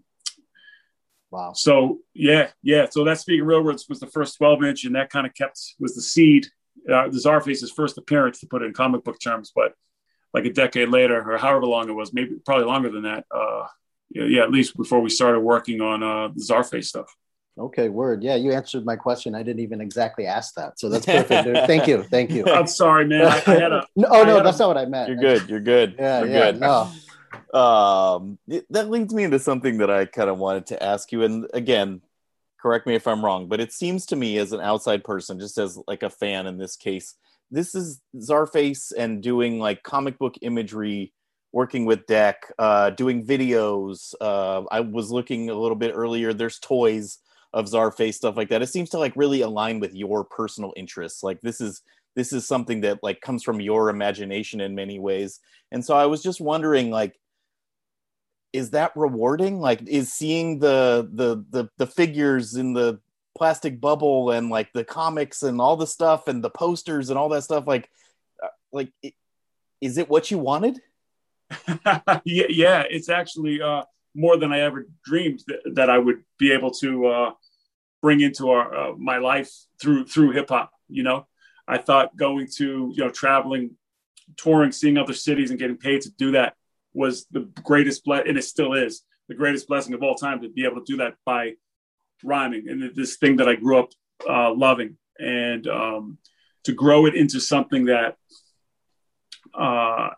wow. So yeah, yeah. So that Speaking Real Words was the first 12 inch, and that kind of kept was the seed. Uh, the Czarface's first appearance, to put it in comic book terms, but like a decade later, or however long it was, maybe probably longer than that. Uh, yeah, yeah, at least before we started working on uh, the Czarface stuff. Okay, word. Yeah, you answered my question. I didn't even exactly ask that, so that's perfect. Dude. Thank you, thank you. I'm sorry, man. I, I a, no, oh no, that's a, not what I meant. You're good. You're good. Yeah, you're yeah. Good. No. Um, that leads me into something that I kind of wanted to ask you, and again, correct me if I'm wrong, but it seems to me as an outside person, just as like a fan in this case, this is Czarface and doing like comic book imagery working with Deck, uh, doing videos. Uh, I was looking a little bit earlier. There's toys of Czarface stuff like that. It seems to like really align with your personal interests. Like this is this is something that like comes from your imagination in many ways. And so I was just wondering like is that rewarding? Like is seeing the the the the figures in the plastic bubble and like the comics and all the stuff and the posters and all that stuff like uh, like is it what you wanted? yeah, yeah, it's actually uh more than I ever dreamed that, that I would be able to uh, bring into our uh, my life through through hip hop. You know, I thought going to you know traveling, touring, seeing other cities, and getting paid to do that was the greatest ble- and it still is the greatest blessing of all time to be able to do that by rhyming and this thing that I grew up uh, loving and um, to grow it into something that uh,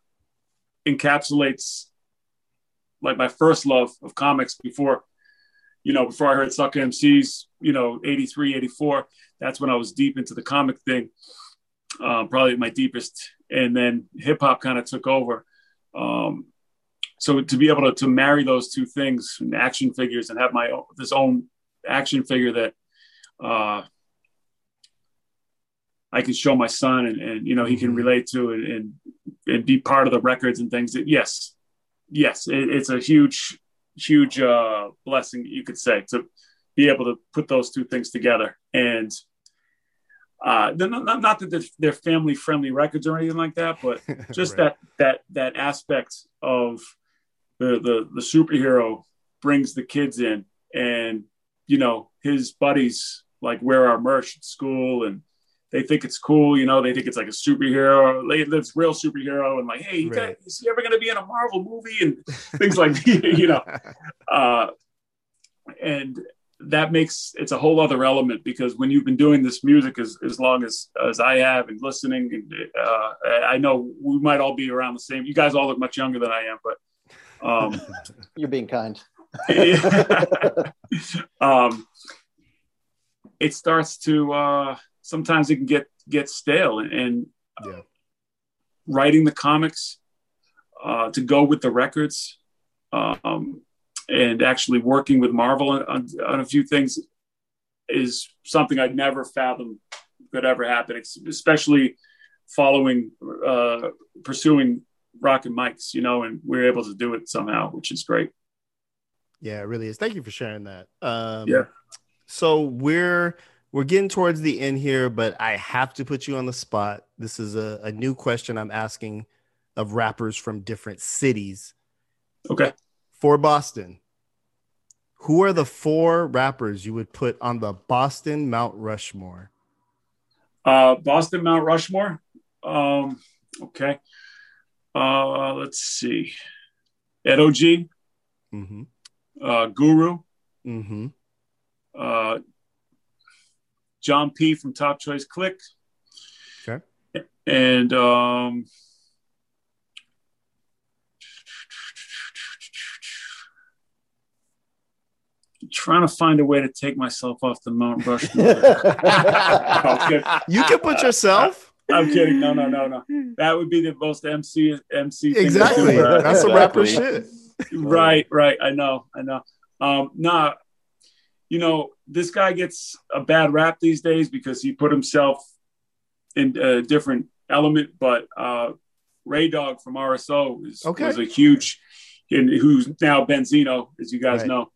encapsulates like my first love of comics before, you know, before I heard Sucker MCs, you know, 83, 84. That's when I was deep into the comic thing, uh, probably my deepest. And then hip hop kind of took over. Um, so to be able to, to marry those two things, and action figures, and have my own, this own action figure that uh, I can show my son and, and you know he can Mhm. relate to and, and and be part of the records and things. That, yes, yes, it, it's a huge, huge uh, blessing you could say to be able to put those two things together. And uh, not, not, that they're, they're family friendly records or anything like that, but just Right. that that that aspect of the, the the superhero brings the kids in and you know his buddies like wear our merch at school and they think it's cool you know they think it's like a superhero they it's real superhero and like hey you Right. guys, is he ever going to be in a marvel movie and things like you know uh and that makes it's a whole other element because when you've been doing this music as, as long as as I have and listening and uh, I know we might all be around the same. You guys all look much younger than I am, but um, You're being kind. um, it starts to uh, sometimes it can get get stale and Yeah. writing the comics uh, to go with the records um, and actually working with Marvel on, on, on a few things is something I'd never fathomed could ever happen, especially following uh, pursuing Rock and Mike's, you know, and we're able to do it somehow, which is great. Yeah, it really is. Thank you for sharing that. Um, Yeah. So we're we're getting towards the end here, but I have to put you on the spot. This is a, a new question I'm asking of rappers from different cities. Okay. For Boston, who are the four rappers you would put on the Boston Mount Rushmore? Uh, Boston Mount Rushmore. Um, okay. Uh, let's see. Ed OG, Mm-hmm. uh, Guru, Mm-hmm. uh, John P from Top Choice Click. Okay. And um, trying to find a way to take myself off the Mount Rushmore. Okay. You can put yourself. I'm kidding. No, no, no, no. That would be the most MC MC thing. Exactly. Right, That's a rapper shit. right, right. I know, I know. Um, nah, you know, this guy gets a bad rap these days because he put himself in a different element. But uh, Ray Dog from RSO is, Okay. was a huge, and who's now Benzino, as you guys Right. know,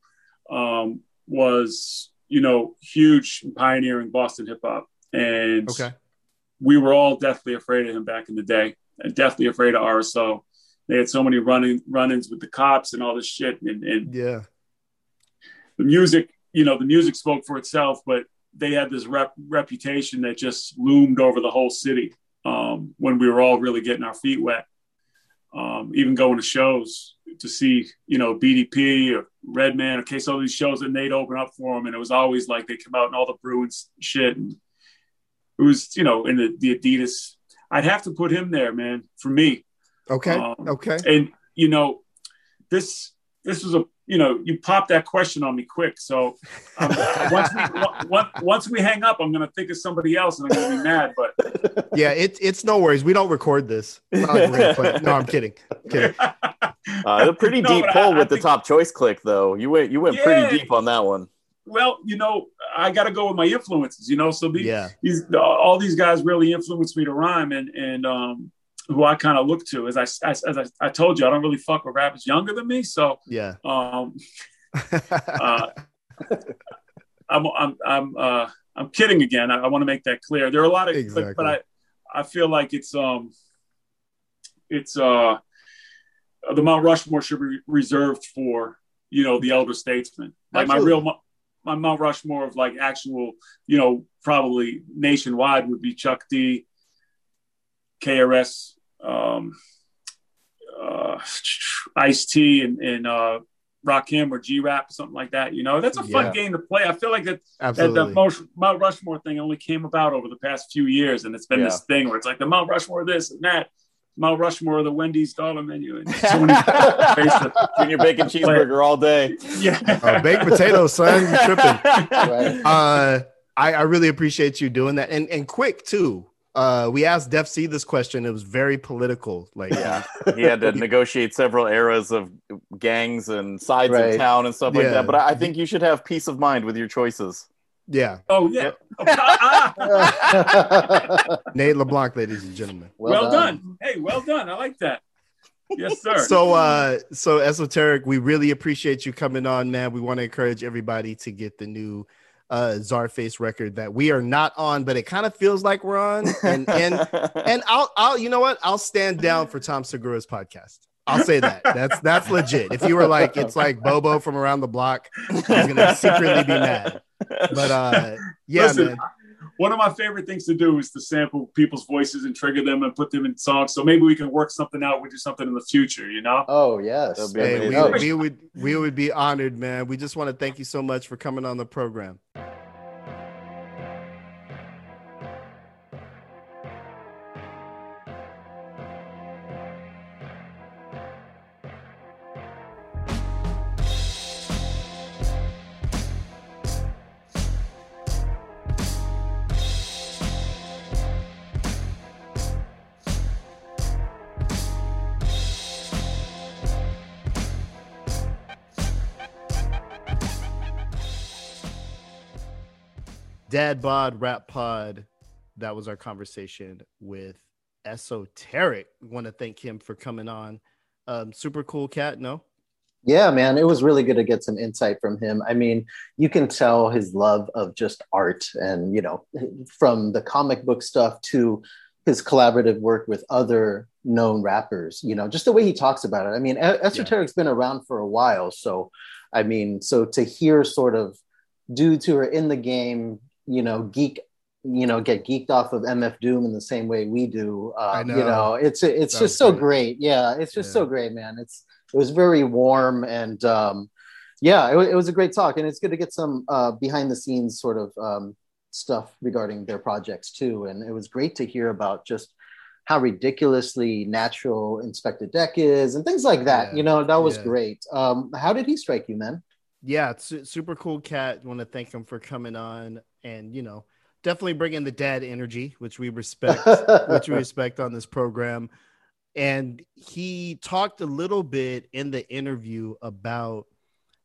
um, was you know huge pioneering Boston hip hop, and Okay. we were all deathly afraid of him back in the day, and deathly afraid of RSO. They had so many running run-ins with the cops and all this shit, and, and Yeah. the music, you know, the music spoke for itself, but they had this rep- reputation that just loomed over the whole city um, when we were all really getting our feet wet. Um, even going to shows to see, you know, BDP or Redman or case all these shows, and they'd open up for them, and it was always like they come out in all the Bruins shit, and it was, you know, in the, the Adidas. I'd have to put him there, man, for me Okay. Um, okay. and you know this this was a you know you popped that question on me quick so um, once we once, once we hang up i'm gonna think of somebody else and i'm gonna be mad but Yeah, it, it's no worries. We don't record this. Not like we're gonna play- No, I'm kidding. kidding. Uh, a pretty No, deep but pull I- I with the top choice click, though. You went you went Yeah. pretty deep on that one. well you know i gotta go with my influences you know so these, Yeah. these all these guys really influenced me to rhyme and and um who i kind of look to as I, as, as I, I told you i don't really fuck with rappers younger than me so Yeah. um uh, I'm I'm I'm uh, I'm kidding again. I, I want to make that clear. There are a lot of, Exactly. but, but I I feel like it's um it's uh the Mount Rushmore should be reserved for you know the elder statesmen. Like my real my Mount Rushmore of like actual you know probably nationwide would be Chuck D, KRS, um, uh, Ice T, and and uh, Rakim or G Rap, something like that. You know, that's a fun Yeah. game to play. I feel like that that, Absolutely. that Mount, Mount Rushmore thing only came about over the past few years, and it's been Yeah. this thing where it's like the Mount Rushmore this and that. Mount Rushmore of the Wendy's dollar menu. And Junior bacon cheeseburger all day. yeah. Uh, baked potatoes, son. You tripping. Right. Uh, I, I really appreciate you doing that. And and quick too. Uh, we asked Def C this question. It was very political. Like Yeah, he had to negotiate several eras of gangs and sides Right. of town and stuff like that. But I I think you should have peace of mind with your choices. yeah. Oh yeah. Ah, Nate LeBlanc, ladies and gentlemen. well, done. Hey, well done. I like that. Yes, sir. So uh so esoteric, we really appreciate you coming on, man. We want to encourage everybody to get the new uh Czarface record that we are not on, but it kind of feels like we're on. And and and I'll I'll you know what? I'll stand down for Tom Segura's podcast. I'll say that. That's that's legit. If you were like it's like Bobo from around the block, I'm gonna secretly be mad. But uh yeah, Listen, man. One of my favorite things to do is to sample people's voices and trigger them and put them in songs. So maybe we can work something out. We do something in the future, you know? Oh yes. That'd Hey, we, we would we would be honored, man. We just want to thank you so much for coming on the program. Dad Bod Rap Pod. That was our conversation with Esoteric. Want to thank him for coming on. Um, super cool cat. No, Yeah, man, it was really good to get some insight from him. I mean, you can tell his love of just art and, you know, from the comic book stuff to his collaborative work with other known rappers, you know, just the way he talks about it. I mean, Esoteric's been around for a while. So, I mean, so to hear sort of dudes who are in the game, you know, geek, you know, get geeked off of MF Doom in the same way we do, uh, I you know. know, it's, it's That just so great. great. Yeah, it's just Yeah. so great, man. It's, it was very warm and um, yeah, it, it was a great talk, and it's good to get some uh, behind the scenes sort of um, stuff regarding their projects too. And it was great to hear about just how ridiculously natural Inspectah Deck is and things like that. Yeah. You know, that was Yeah. great. Um, how did he strike you, man? yeah, super cool cat. Want to thank him for coming on and you know definitely bring in the dad energy, which we respect, which we respect on this program. And he talked a little bit in the interview about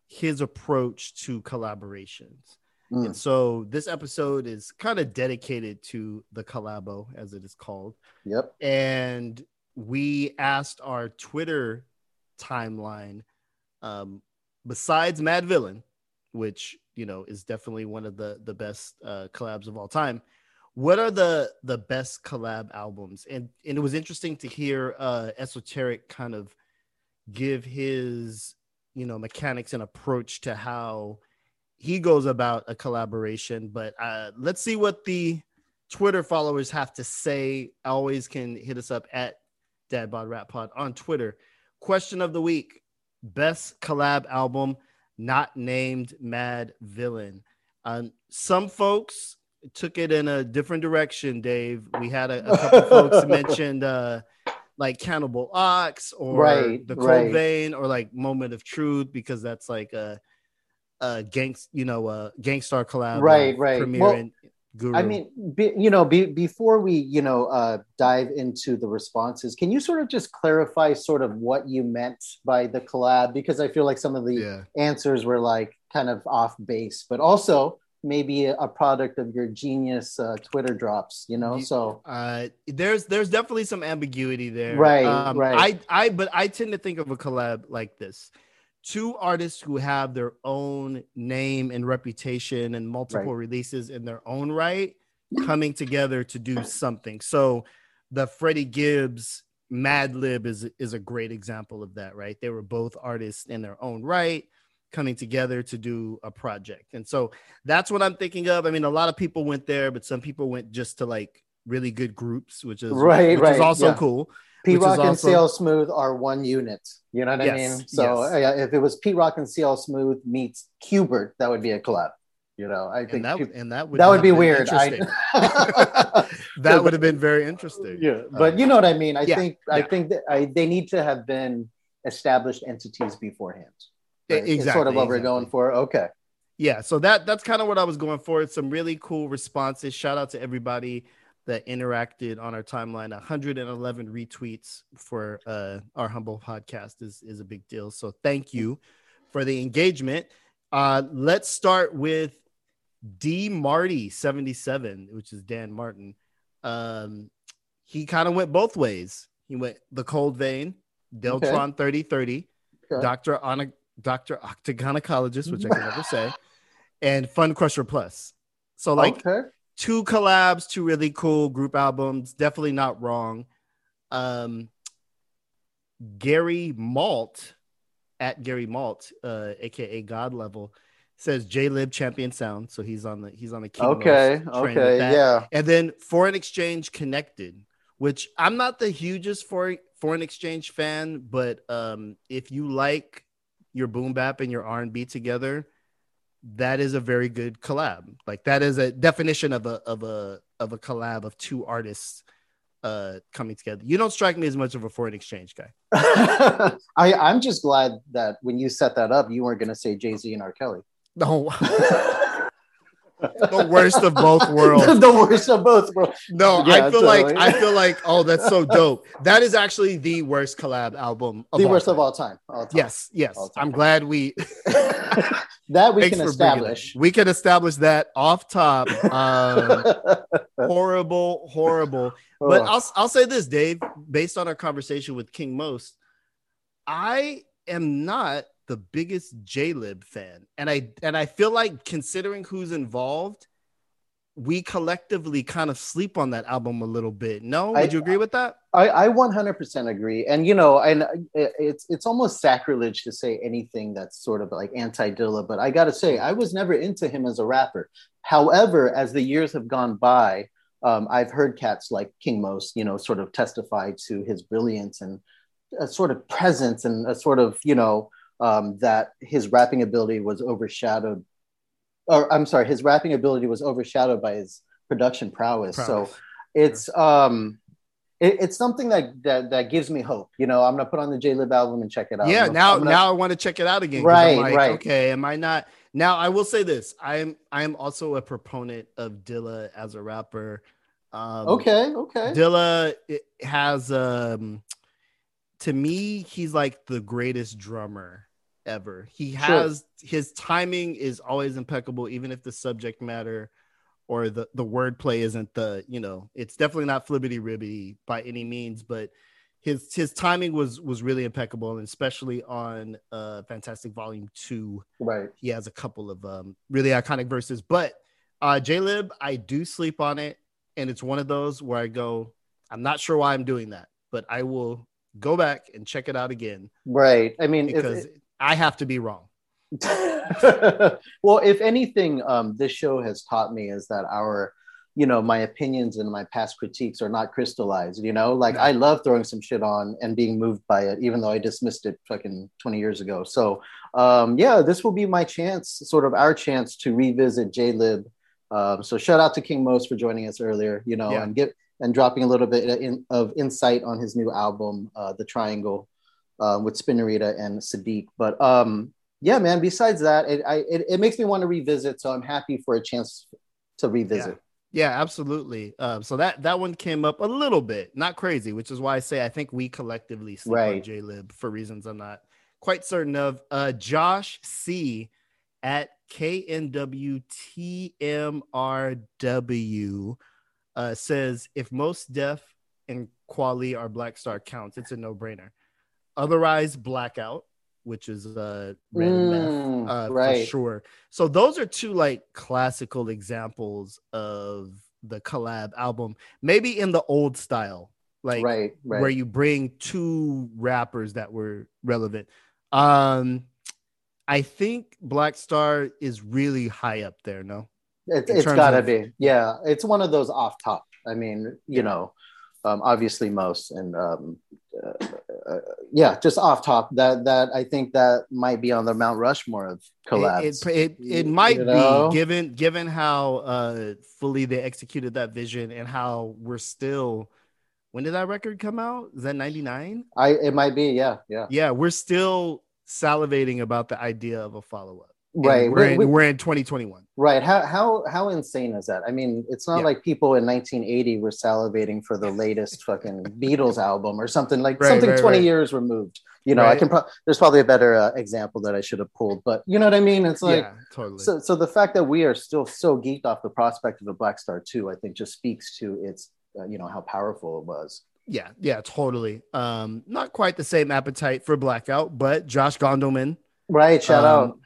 his approach to collaborations. Mm. And so this episode is kind of dedicated to the collabo, as it is called. Yep. And we asked our Twitter timeline, um, besides Madvillain, which you know is definitely one of the the best uh, collabs of all time. What are the the best collab albums? And and it was interesting to hear uh, Esoteric kind of give his you know mechanics and approach to how he goes about a collaboration. But uh, let's see what the Twitter followers have to say. Always can hit us up at Dad Bod Rap Pod on Twitter. Question of the week: Best collab album not named Madvillain. Um, some folks took it in a different direction. Dave, we had a, a couple folks mentioned uh, like Cannibal Ox or Right, the Cold right. Vein or like Moment of Truth because that's like a, a gangs, you know, a Gang Starr collab. Right, right. Premier Well, Guru. I mean, be, you know, be, before we, you know, uh, dive into the responses, can you sort of just clarify sort of what you meant by the collab? Because I feel like some of the yeah. answers were like kind of off base, but also maybe a, a product of your genius uh, Twitter drops, you know? So, Uh, there's there's definitely some ambiguity there, Right, Um, right. I I but I tend to think of a collab like this: two artists who have their own name and reputation and multiple releases in their own right, coming together to do something. So, the Freddie Gibbs Madlib is is a great example of that, right? They were both artists in their own right coming together to do a project. And so that's what I'm thinking of. I mean, a lot of people went there, but some people went just to like really good groups, which is Right, which is right, also yeah. cool. Pete Rock and also- CL Smooth are one unit. You know what I mean? So, yes. uh, if it was Pete Rock and CL Smooth meets Qbert, that would be a collab. You know, I think And that Cub- and that would that would be weird. I, that would have been very interesting. Yeah, but you know what I mean. I yeah, think I think that I, they need to have been established entities beforehand. Right? It's sort of exactly, what we're going for. Okay. yeah so that that's kind of what i was going for some really cool responses shout out to everybody that interacted on our timeline 111 retweets for uh our humble podcast is is a big deal so thank you for the engagement uh let's start with d marty 77 which is dan martin um he kind of went both ways he went the cold vein deltron 3030 Okay. Dr. Dr. Octagonecologyst, which I can never say, and Funcrusher Plus. So like okay. Two collabs, two really cool group albums. Definitely not wrong. Um, Gary Malt at Gary Malt, uh, aka God Level, says Jaylib Champion Sound. So he's on the he's on the King Okay. Okay. Yeah. And then Foreign Exchange Connected, which I'm not the hugest for foreign exchange fan, but um, if you like your boom bap and your R&B together, that is a very good collab. Like that is a definition of a of a of a collab of two artists uh coming together. You don't strike me as much of a foreign exchange guy. I I'm just glad that when you set that up, you weren't going to say Jay Z and R. Kelly. No, the worst of both worlds. the worst of both worlds. No, Yeah, I feel like. I feel like oh, that's so dope. That is actually the worst collab album. Of The all worst time. of all time. All time. Yes, yes. Time. I'm glad we that we thanks can establish. We can establish that off top. Um, horrible, horrible. But Oh. I'll I'll say this, Dave, based on our conversation with King Most, I am not the biggest Jaylib fan. And I and I feel like considering who's involved, we collectively kind of sleep on that album a little bit. No, I- would you agree with that? I, I 100% agree. And, you know, and it- it's, it's almost sacrilege to say anything that's sort of like anti Dilla, but I got to say, I was never into him as a rapper. However, as the years have gone by, um, I've heard cats like King Most, you know, sort of testify to his brilliance and a sort of presence and a sort of, you know, um, that his rapping ability was overshadowed, or I'm sorry, his rapping ability was overshadowed by his production prowess. So Prowess. it's, um, it, it's something that, that that gives me hope. You know, I'm gonna put on the Jaylib album and check it out. yeah, I'm now gonna- now I want to check it out again. Right, I'm like, right. Okay, am I not? Now I will say this: I am I am also a proponent of Dilla as a rapper. Um, okay, okay. Dilla has um, to me, he's like the greatest drummer ever. He Sure. has his timing is always impeccable, even if the subject matter or the the wordplay isn't the you know it's definitely not flibbity ribby by any means, but his his timing was was really impeccable, and especially on uh Fantastic Volume Two Right. he has a couple of um, really iconic verses. But uh, Jaylib, I do sleep on it, and it's one of those where I go, I'm not sure why I'm doing that, but I will go back and check it out again Right. I mean, because I have to be wrong. well, if anything, um, this show has taught me is that our, you know, my opinions and my past critiques are not crystallized. You know, like I love throwing some shit on and being moved by it, even though I dismissed it fucking 20 years ago. So, um, yeah, this will be my chance, sort of our chance to revisit Jaylib. Um, so, shout out to King Most for joining us earlier, you know, Yeah. and get and dropping a little bit in, of insight on his new album, uh, The Triangle, uh, with Spinnerita and Sadiq. But um, yeah, man. Besides that, it, I, it it makes me want to revisit. So I'm happy for a chance to revisit. Yeah, absolutely. Um, so that that one came up a little bit, not crazy, which is why I say I think we collectively sleep on Jaylib for reasons I'm not quite certain of. Uh, Josh C at KNWTMRW uh, says if Mos Def and Kweli are Black Star counts, it's a no brainer. Otherwise, Blackout, which is uh, random Mm, uh, for right. sure. So those are two like classical examples of the collab album, maybe in the old style, like right, right. where you bring two rappers that were relevant. Um, I think Black Star is really high up there. No, It, it's terms gotta of- be. Yeah, it's one of those off top. I mean, you know, um, obviously Mos, and um, uh, uh, yeah, just off top that that I think that might be on the Mount Rushmore of collabs. It, it, it, it might You know? be given given how uh, fully they executed that vision and how we're still. When did that record come out? Is that ninety nine? I it might be, yeah, yeah, Yeah, we're still salivating about the idea of a follow right. we're We- in, we- we're in 2021. Right. How how how insane is that? I mean, it's not Yeah. like people in 1980 were salivating for the latest fucking Beatles album or something like Right, something right, 20 right. years removed. You know, I can pro- there's probably a better uh, example that I should have pulled, but you know what I mean? It's like yeah, totally. so so the fact that we are still so geeked off the prospect of a Black Star 2, I think just speaks to its uh, you know how powerful it was. yeah, yeah, totally. Um, not quite the same appetite for Blackout, but Josh Gondelman, Right, shout Um, out.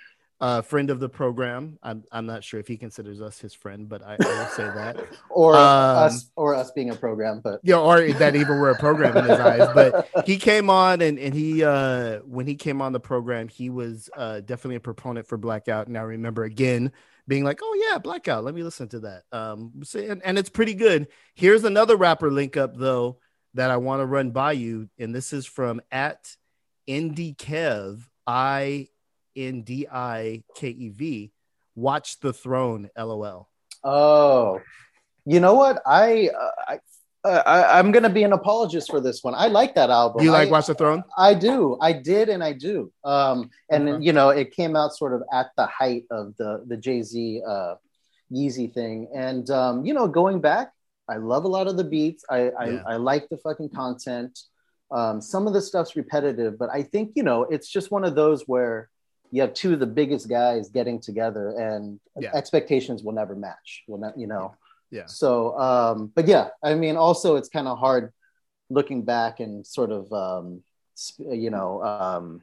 Uh, friend of the program. I'm I'm not sure if he considers us his friend, but I, I will say that. Or um, us or us being a program, but Yeah, or that even were a program in his eyes. But he came on and, and he uh when he came on the program, he was uh definitely a proponent for blackout. And I remember again being like, Oh yeah, blackout. Let me listen to that. Um so- and, and it's pretty good. Here's another rapper link up though that I want to run by you, and this is from at Indie Kev I N D I K E V. Watch the throne, lol. Oh, you know what? I, uh, I, uh, I I'm gonna be an apologist for this one. I like that album. You like I, Watch the Throne? I do. I did, and I do. Um, and Okay. you know, it came out sort of at the height of the the Jay Z uh, Yeezy thing, and um, you know, going back, I love a lot of the beats. I I, Yeah. I like the fucking content. Um, some of the stuff's repetitive, but I think you know, it's just one of those where you have two of the biggest guys getting together, and Yeah. expectations will never match. Will not, you know. Yeah. So, um, but yeah, I mean, also it's kind of hard looking back and sort of, um, you know, um,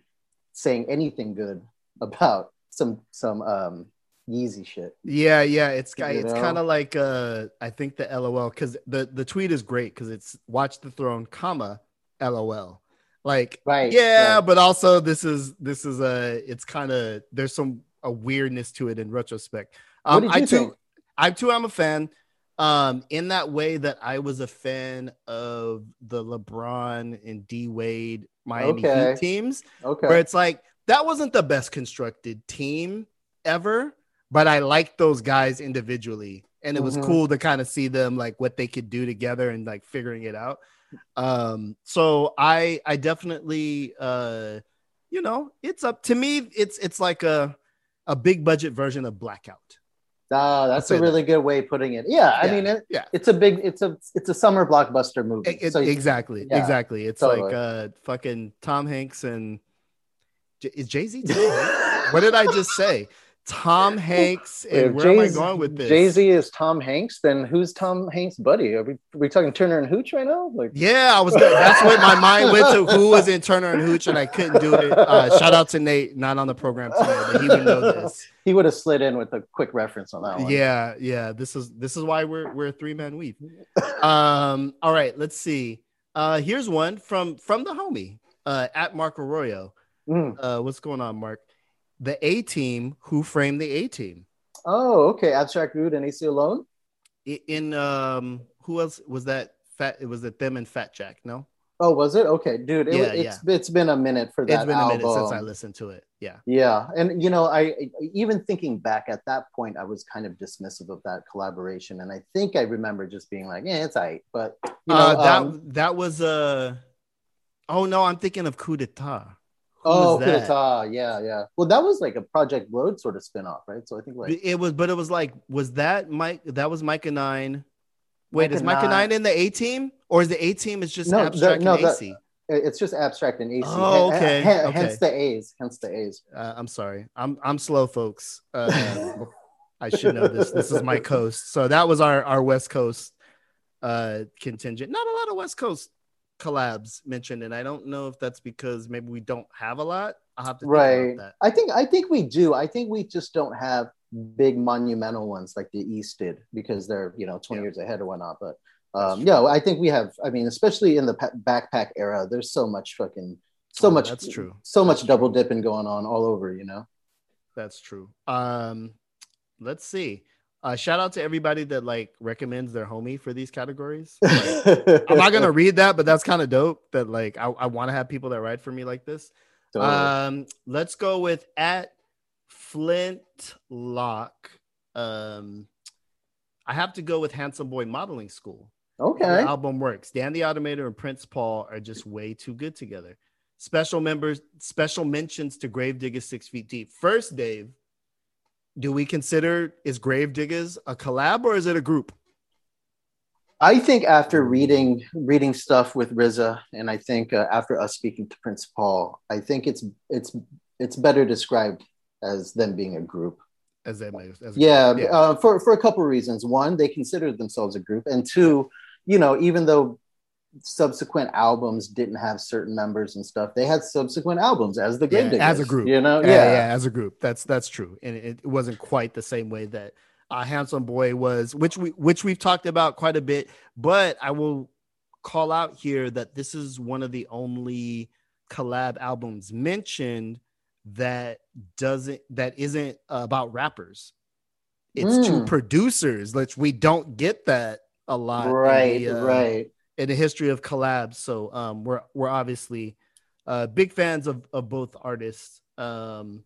saying anything good about some some um, Yeezy shit. Yeah, yeah, it's You it's kind of like uh I think the LOL cuz the the tweet is great cuz it's watch the throne comma LOL. Like Right. yeah, right. but also this is this is a it's kind of there's some a weirdness to it in retrospect. Um I too think? I too am a fan um in that way that I was a fan of the LeBron and D Wade Miami Okay. Heat teams Okay. where it's like that wasn't the best constructed team ever, but I liked those guys individually, and it was Mhm. cool to kind of see them like what they could do together and like figuring it out. Um, so I I definitely uh, you know, it's up to me. It's it's like a a big budget version of Blackout. Ah, I'll that's a really good way of putting it. Yeah, I Yeah, mean, it, yeah. it's a big, it's a, it's a summer blockbuster movie. It- it- So you- exactly, yeah, exactly. It's totally. like uh, fucking Tom Hanks and J- is Jay Z. what did I just say? Tom Hanks and where am I going with this? Jay Z is Tom Hanks. Then who's Tom Hanks' buddy? Are we, are we talking Turner and Hooch right now? Like, Yeah, I was. That's what my mind went to. Who was in Turner and Hooch, and I couldn't do it. Uh, shout out to Nate, not on the program today, but he would know this. he would have slid in with a quick reference on that one. Yeah, yeah. This is this is why we're we're three man weave. Um. All right. Let's see. Uh. Here's one from from the homie. Uh. At Mark Arroyo. Mm. Uh. What's going on, Mark? The A team. Who framed the A team? Oh, okay. Abstract Rude and Aceyalone. In um. Who else was that? Fat. It was it them and Fat Jack. No. Oh, was it? Okay, dude. It, Yeah, it's it's been a minute for that It's been a minute album. since I listened to it. Yeah. Yeah, and you know, I even thinking back at that point, I was kind of dismissive of that collaboration, and I think I remember just being like, "Yeah, it's alright," but you know, uh, that um, that was uh oh no, I'm thinking of coup d'etat. Oh, that? yeah, yeah. Well, that was like a Project Blowed sort of spin-off, right? So I think like It was, but it was like, was that Mike? That was Mikah Nine. Wait, Mikah is Mikah Nine- Nine in the A team, or is the A team is just No, abstract no, and AC? it's just abstract and AC. Oh, okay, okay. Hence the A's. Hence the A's. Uh, I'm sorry, I'm I'm slow, folks. Uh, I should know this. This is my coast. So that was our our West Coast uh contingent. Not a lot of West Coast collabs mentioned, and I don't know if that's because maybe we don't have a lot. I'll have to think Right. about that. I think I think we do. I think we just don't have big monumental ones like the East did because they're you know 20 Yeah. years ahead or whatnot. But um, yeah, I think we have. I mean, especially in the pa- backpack era, there's so much fucking so Oh, much. that's true. So much double dipping going on all over. You know. That's true. Um, let's see. Uh, shout out to everybody that like recommends their homie for these categories. Like, I'm not gonna read that, but that's kind of dope. That like I, I want to have people that write for me like this. Totally. Um, let's go with at Flintlock. Um, I have to go with Handsome Boy Modeling School. The okay. album works. Dan the Automator and Prince Paul are just way too good together. Special members, special mentions to Gravediggaz Six Feet Deep. First, Dave, do we consider is Gravediggaz a collab or is it a group? I think after reading reading stuff with RZA, and I think uh, after us speaking to Prince Paul, I think it's it's it's better described as them being a group. As they might, as a Yeah, group? Uh, for for a couple of reasons. One, they consider themselves a group, and two, you know, even though subsequent albums didn't have certain members and stuff, they had subsequent albums as the Yeah, as a group. You know, yeah, yeah, yeah, as a group. That's that's true, and it, it wasn't quite the same way that uh, Handsome Boy was, which we which we've talked about quite a bit. But I will call out here that this is one of the only collab albums mentioned that doesn't that isn't about rappers. It's two Mm. producers, which we don't get that a lot, right, the, uh, right. In the history of collabs. So um, we're we're obviously uh, big fans of, of both artists. Um,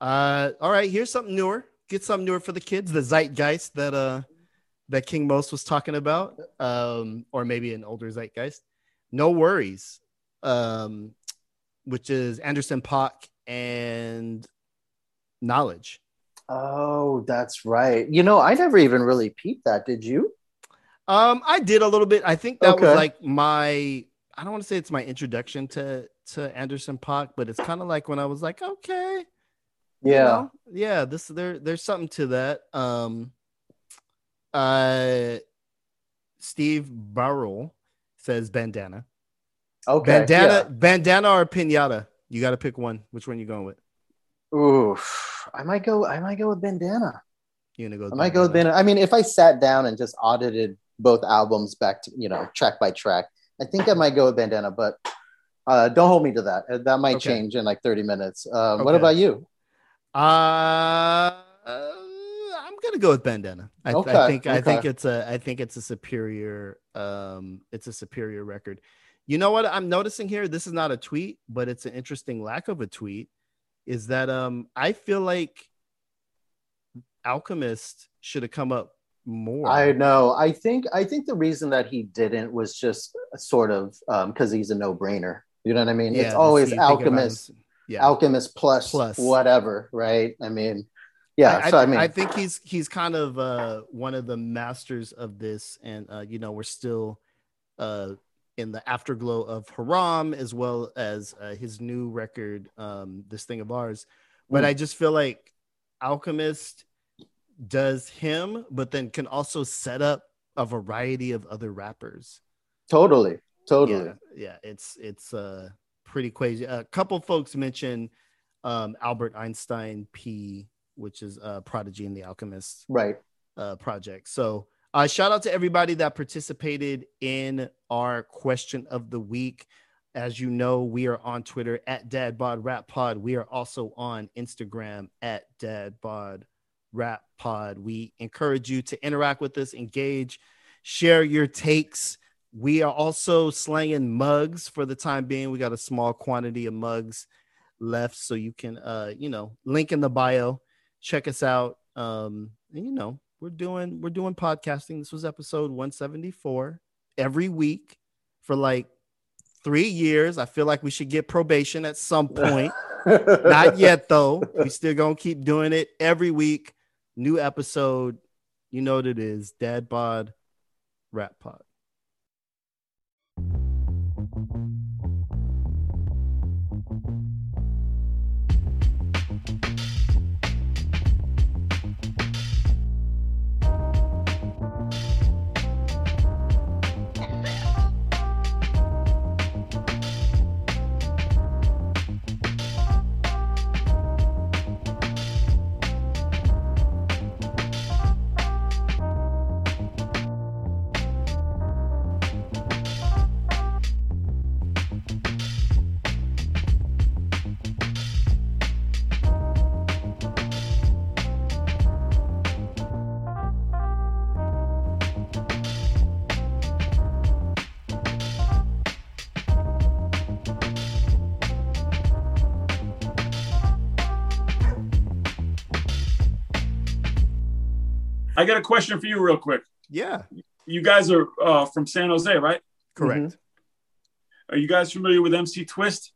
uh, all right, here's something newer. Get something newer for the kids. The zeitgeist that uh that King Most was talking about, um, or maybe an older zeitgeist. NxWorries, um, which is Anderson .Paak and Knxwledge. Oh, that's right. You know, I never even really peeped that. Did you? Um, I did a little bit. I think that was like my. I don't want to say it's my introduction to to Anderson .Paak, but it's kind of like when I was like, okay, you Yeah. know, yeah, this there there's something to that. Um, uh, Steve Burrell says bandana, Okay. bandana, bandana or pinata. You got to pick one. Which one you going with? Yeah. Oof. I might go. I might go with bandana. You gonna go? I might go with bandana. I mean, if I sat down and just audited both albums back to you know track by track, I think I might go with bandana. But uh, don't hold me to that. Uh, That might Okay. change in like thirty minutes. Um, What about you? Uh, I'm gonna go with bandana. I, I Okay, think I think it's a I think it's a superior um it's a superior record. You know what I'm noticing here? This is not a tweet, but it's an interesting lack of a tweet. Is that um I feel like Alchemist should have come up more. I know. I think. I think the reason that he didn't was just sort of because he's a no brainer. You know what I mean? Yeah, it's always Alchemist, Yeah. Alchemist plus, Plus. whatever, right? I mean, yeah. I, so I I- mean, I think he's he's kind of uh, one of the masters of this, and uh, you know we're still uh, in the afterglow of Haram as well as uh, his new record, um, this thing of ours. But Mm. I just feel like Alchemist does him, but then can also set up a variety of other rappers. totally, totally. Yeah, yeah, it's it's uh pretty crazy. A couple folks mentioned um, Albert Einstein P, which is uh, Prodigy and the Alchemist Right. uh, project. So, uh, shout out to everybody that participated in our question of the week. As you know, we are on Twitter at Dad Bod Rap Pod. We are also on Instagram at DadBod Rap Pod. We encourage you to interact with us, engage, share your takes. We are also slanging mugs for the time being. We got a small quantity of mugs left, so you can, uh, you know, link in the bio. Check us out. Um, and you know, we're doing we're doing podcasting. This was episode 174 every week for like three years. I feel like we should get probation at some point. Not yet though. We still gonna keep doing it every week. New episode. You know what it is. Dad Bod Rap Pod. Got a question for you, real quick. Yeah, You guys are uh, from San Jose, right? correct. Are you guys familiar with MC Twist?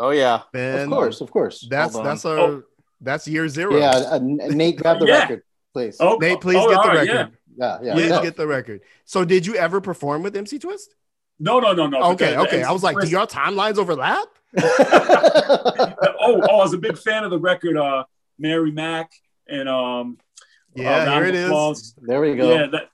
oh yeah. Ben, Of course, of course. That's Hold on. that's our Oh. that's year zero. Yeah, uh, Nate, grab the Yeah. record, please. Oh, Nate, please oh, get the right, record. yeah. Yeah, yeah. Please Yeah. get the record. So, did you ever perform with MC Twist? No, no, no, no. but Okay, the- the okay. I was like, do your timelines overlap? oh, oh, I was a big fan of the record, uh, Mary Mack and um, Yeah, uh, here of it is. Applause. there we go. Yeah, that,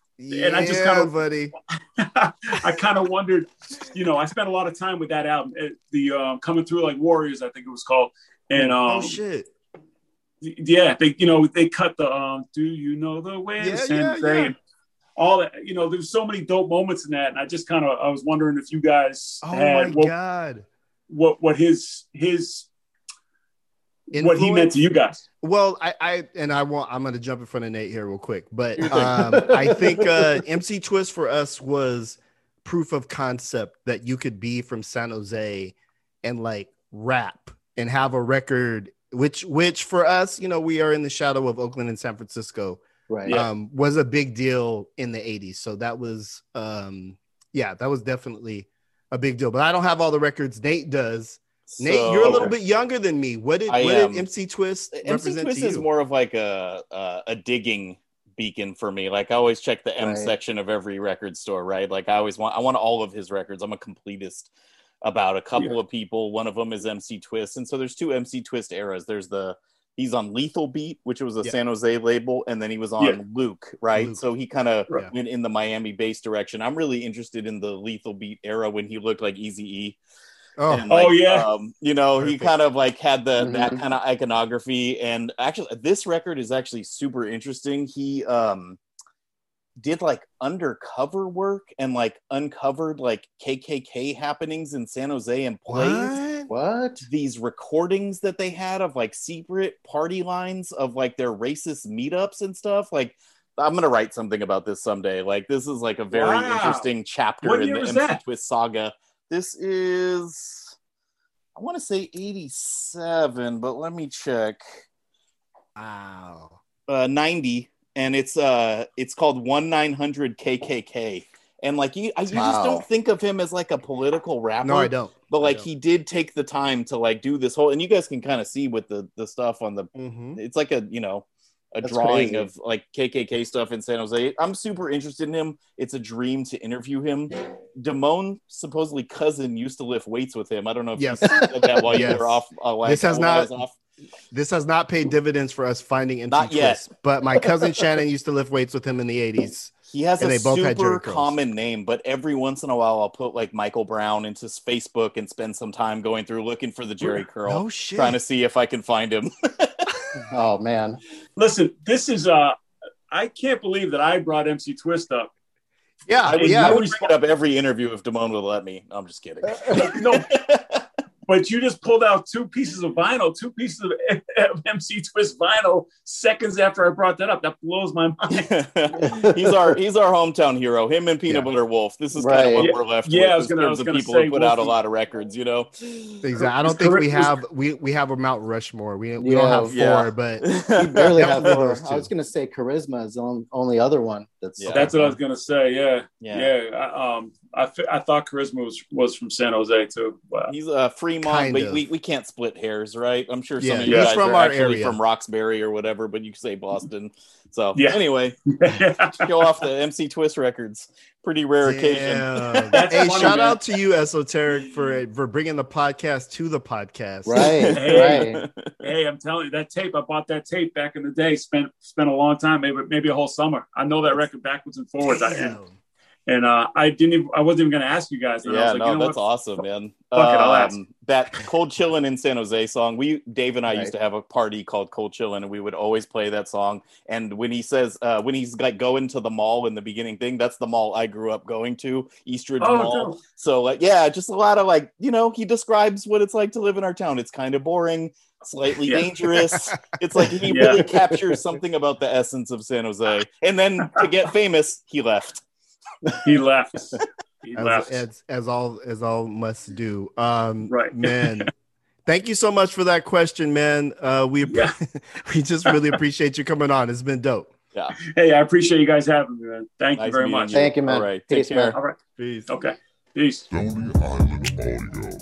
And I just kinda- buddy. I kind of wondered, you know, I spent a lot of time with that album, uh, the uh, coming through like Warriors, I think it was called, and um, oh shit. yeah, they, you know, they cut the um, do you know the way Yeah, to San yeah, Jose yeah. all that, you know, there's so many dope moments in that, and I just kind of, I was wondering if you guys Oh my had what, god. what, what his, his, what he meant to you guys. Well, I, I and I want I'm gonna jump in front of Nate here real quick, but um, I think uh, MC Twist for us was proof of concept that you could be from San Jose and like rap and have a record, which which for us, you know, we are in the shadow of Oakland and San Francisco, Right. Yeah. um, was a big deal in the 80s. So that was um, yeah, that was definitely a big deal. But I don't have all the records. Nate does. Nate, you're a little bit younger than me. What did I what am. did MC Twist MC Twist to you? is more of like a, a a digging beacon for me. Like I always check the M Right. section of every record store, right? Like I always want I want all of his records. I'm a completist about a couple of people. One of them is MC Twist, and so there's two MC Twist eras. There's the he's on Lethal Beat, which was a Yeah. San Jose label, and then he was on Yeah. Luke, right? Luke. So he kind of Right. went in the Miami bass direction. I'm really interested in the Lethal Beat era when he looked like Eazy E. Oh, And, Oh, yeah. um, you know, he kind of like had the that Mhm. kind of iconography. And actually, this record is actually super interesting. He um did like undercover work and like uncovered like KKK happenings in San Jose and played what? What? these recordings that they had of like secret party lines of like their racist meetups and stuff. Like, I'm gonna write something about this someday. Like, this is like a very Wow. interesting chapter What in the was MC that? Twist saga. This is, I want to say 87, but let me check. Wow. Uh, 90, and it's uh, it's called one nine hundred KKK. And like you, I- you just don't think of him as like a political rapper No, I don't. but like don't. he did take the time to like do this whole and you guys can kind of see with the the stuff on the Mhm. it's like a you know a That's drawing crazy. of like kkk stuff in san jose i'm super interested in him it's a dream to interview him damone supposedly cousin used to lift weights with him i don't know if Yes. you said that while Yes. you were off uh, like, This has not-. This has not paid dividends for us finding MC Not yet. Twist, but my cousin Shannon used to lift weights with him in the 80s. he has And a they both had super curls. common name but every once in a while i'll put like michael brown into facebook and spend some time going through looking for the jheri curl No shit. trying to see if i can find him Oh man. Listen, this is uh, I can't believe that I brought MC Twist up. yeah, I would, yeah. I would bring up every interview if Damone would let me. No, I'm just kidding. No, but you just pulled out two pieces of vinyl, two pieces of, of MC Twist vinyl seconds after I brought that up. That blows my mind. he's our he's our hometown hero. Him and Peanut Yeah. Butter Wolf. This is Right. kind of what Yeah. we're left Yeah, with I was in gonna- I terms was of gonna people say who put out a lot of records. You know, Exactly. I don't think we have we we have a Mount Rushmore. We, we Yeah, don't have four, yeah. but We barely have four. I was gonna say Charizma is the only other one that's Yeah. That's what I was gonna say. Yeah, yeah. yeah. I, um, I, I thought Charizma was was from San Jose too. Wow. He's a Fremont, Kind but of. we, we can't split hairs, right? I'm sure some Yeah, of you he's guys from are our actually area. from Roxbury or whatever, but you say Boston. So Yeah. anyway, go off the MC Twist records. Pretty rare occasion. That's hey, funny, shout man. out to you, Esoteric, for for bringing the podcast to the podcast. right, Hey. right. hey, I'm telling you, that tape. I bought that tape back in the day. Spent spent a long time, maybe maybe a whole summer. I know that record backwards and forwards. I, and uh, I didn't. Even, I wasn't even going to ask you guys. And I Yeah, was like, no, you know that's what? awesome, man. Fuck it, I'll ask. Um, that Cold Chillin' in San Jose song. We Dave and I Right. used to have a party called Cold Chillin', and we would always play that song. And when he says, uh, when he's like going to the mall in the beginning thing, that's the mall I grew up going to, Eastridge Oh, Mall. no. So like, yeah, just a lot of like, you know, he describes what it's like to live in our town. It's kind of boring, slightly Yeah. dangerous. It's like he Yeah. really captures something about the essence of San Jose. And then to get famous, he left. He left. He as, left. as as all as all must do. Um, Right. man. Thank you so much for that question, man. Uh, we Yeah. we just really appreciate you coming on. It's been dope. Yeah. Hey, I appreciate you guys having me, man. Thank you very much. you. Thank you, man. All right. Peace, Take care. man. All right. Peace. Okay. Peace. Stony Island Audio.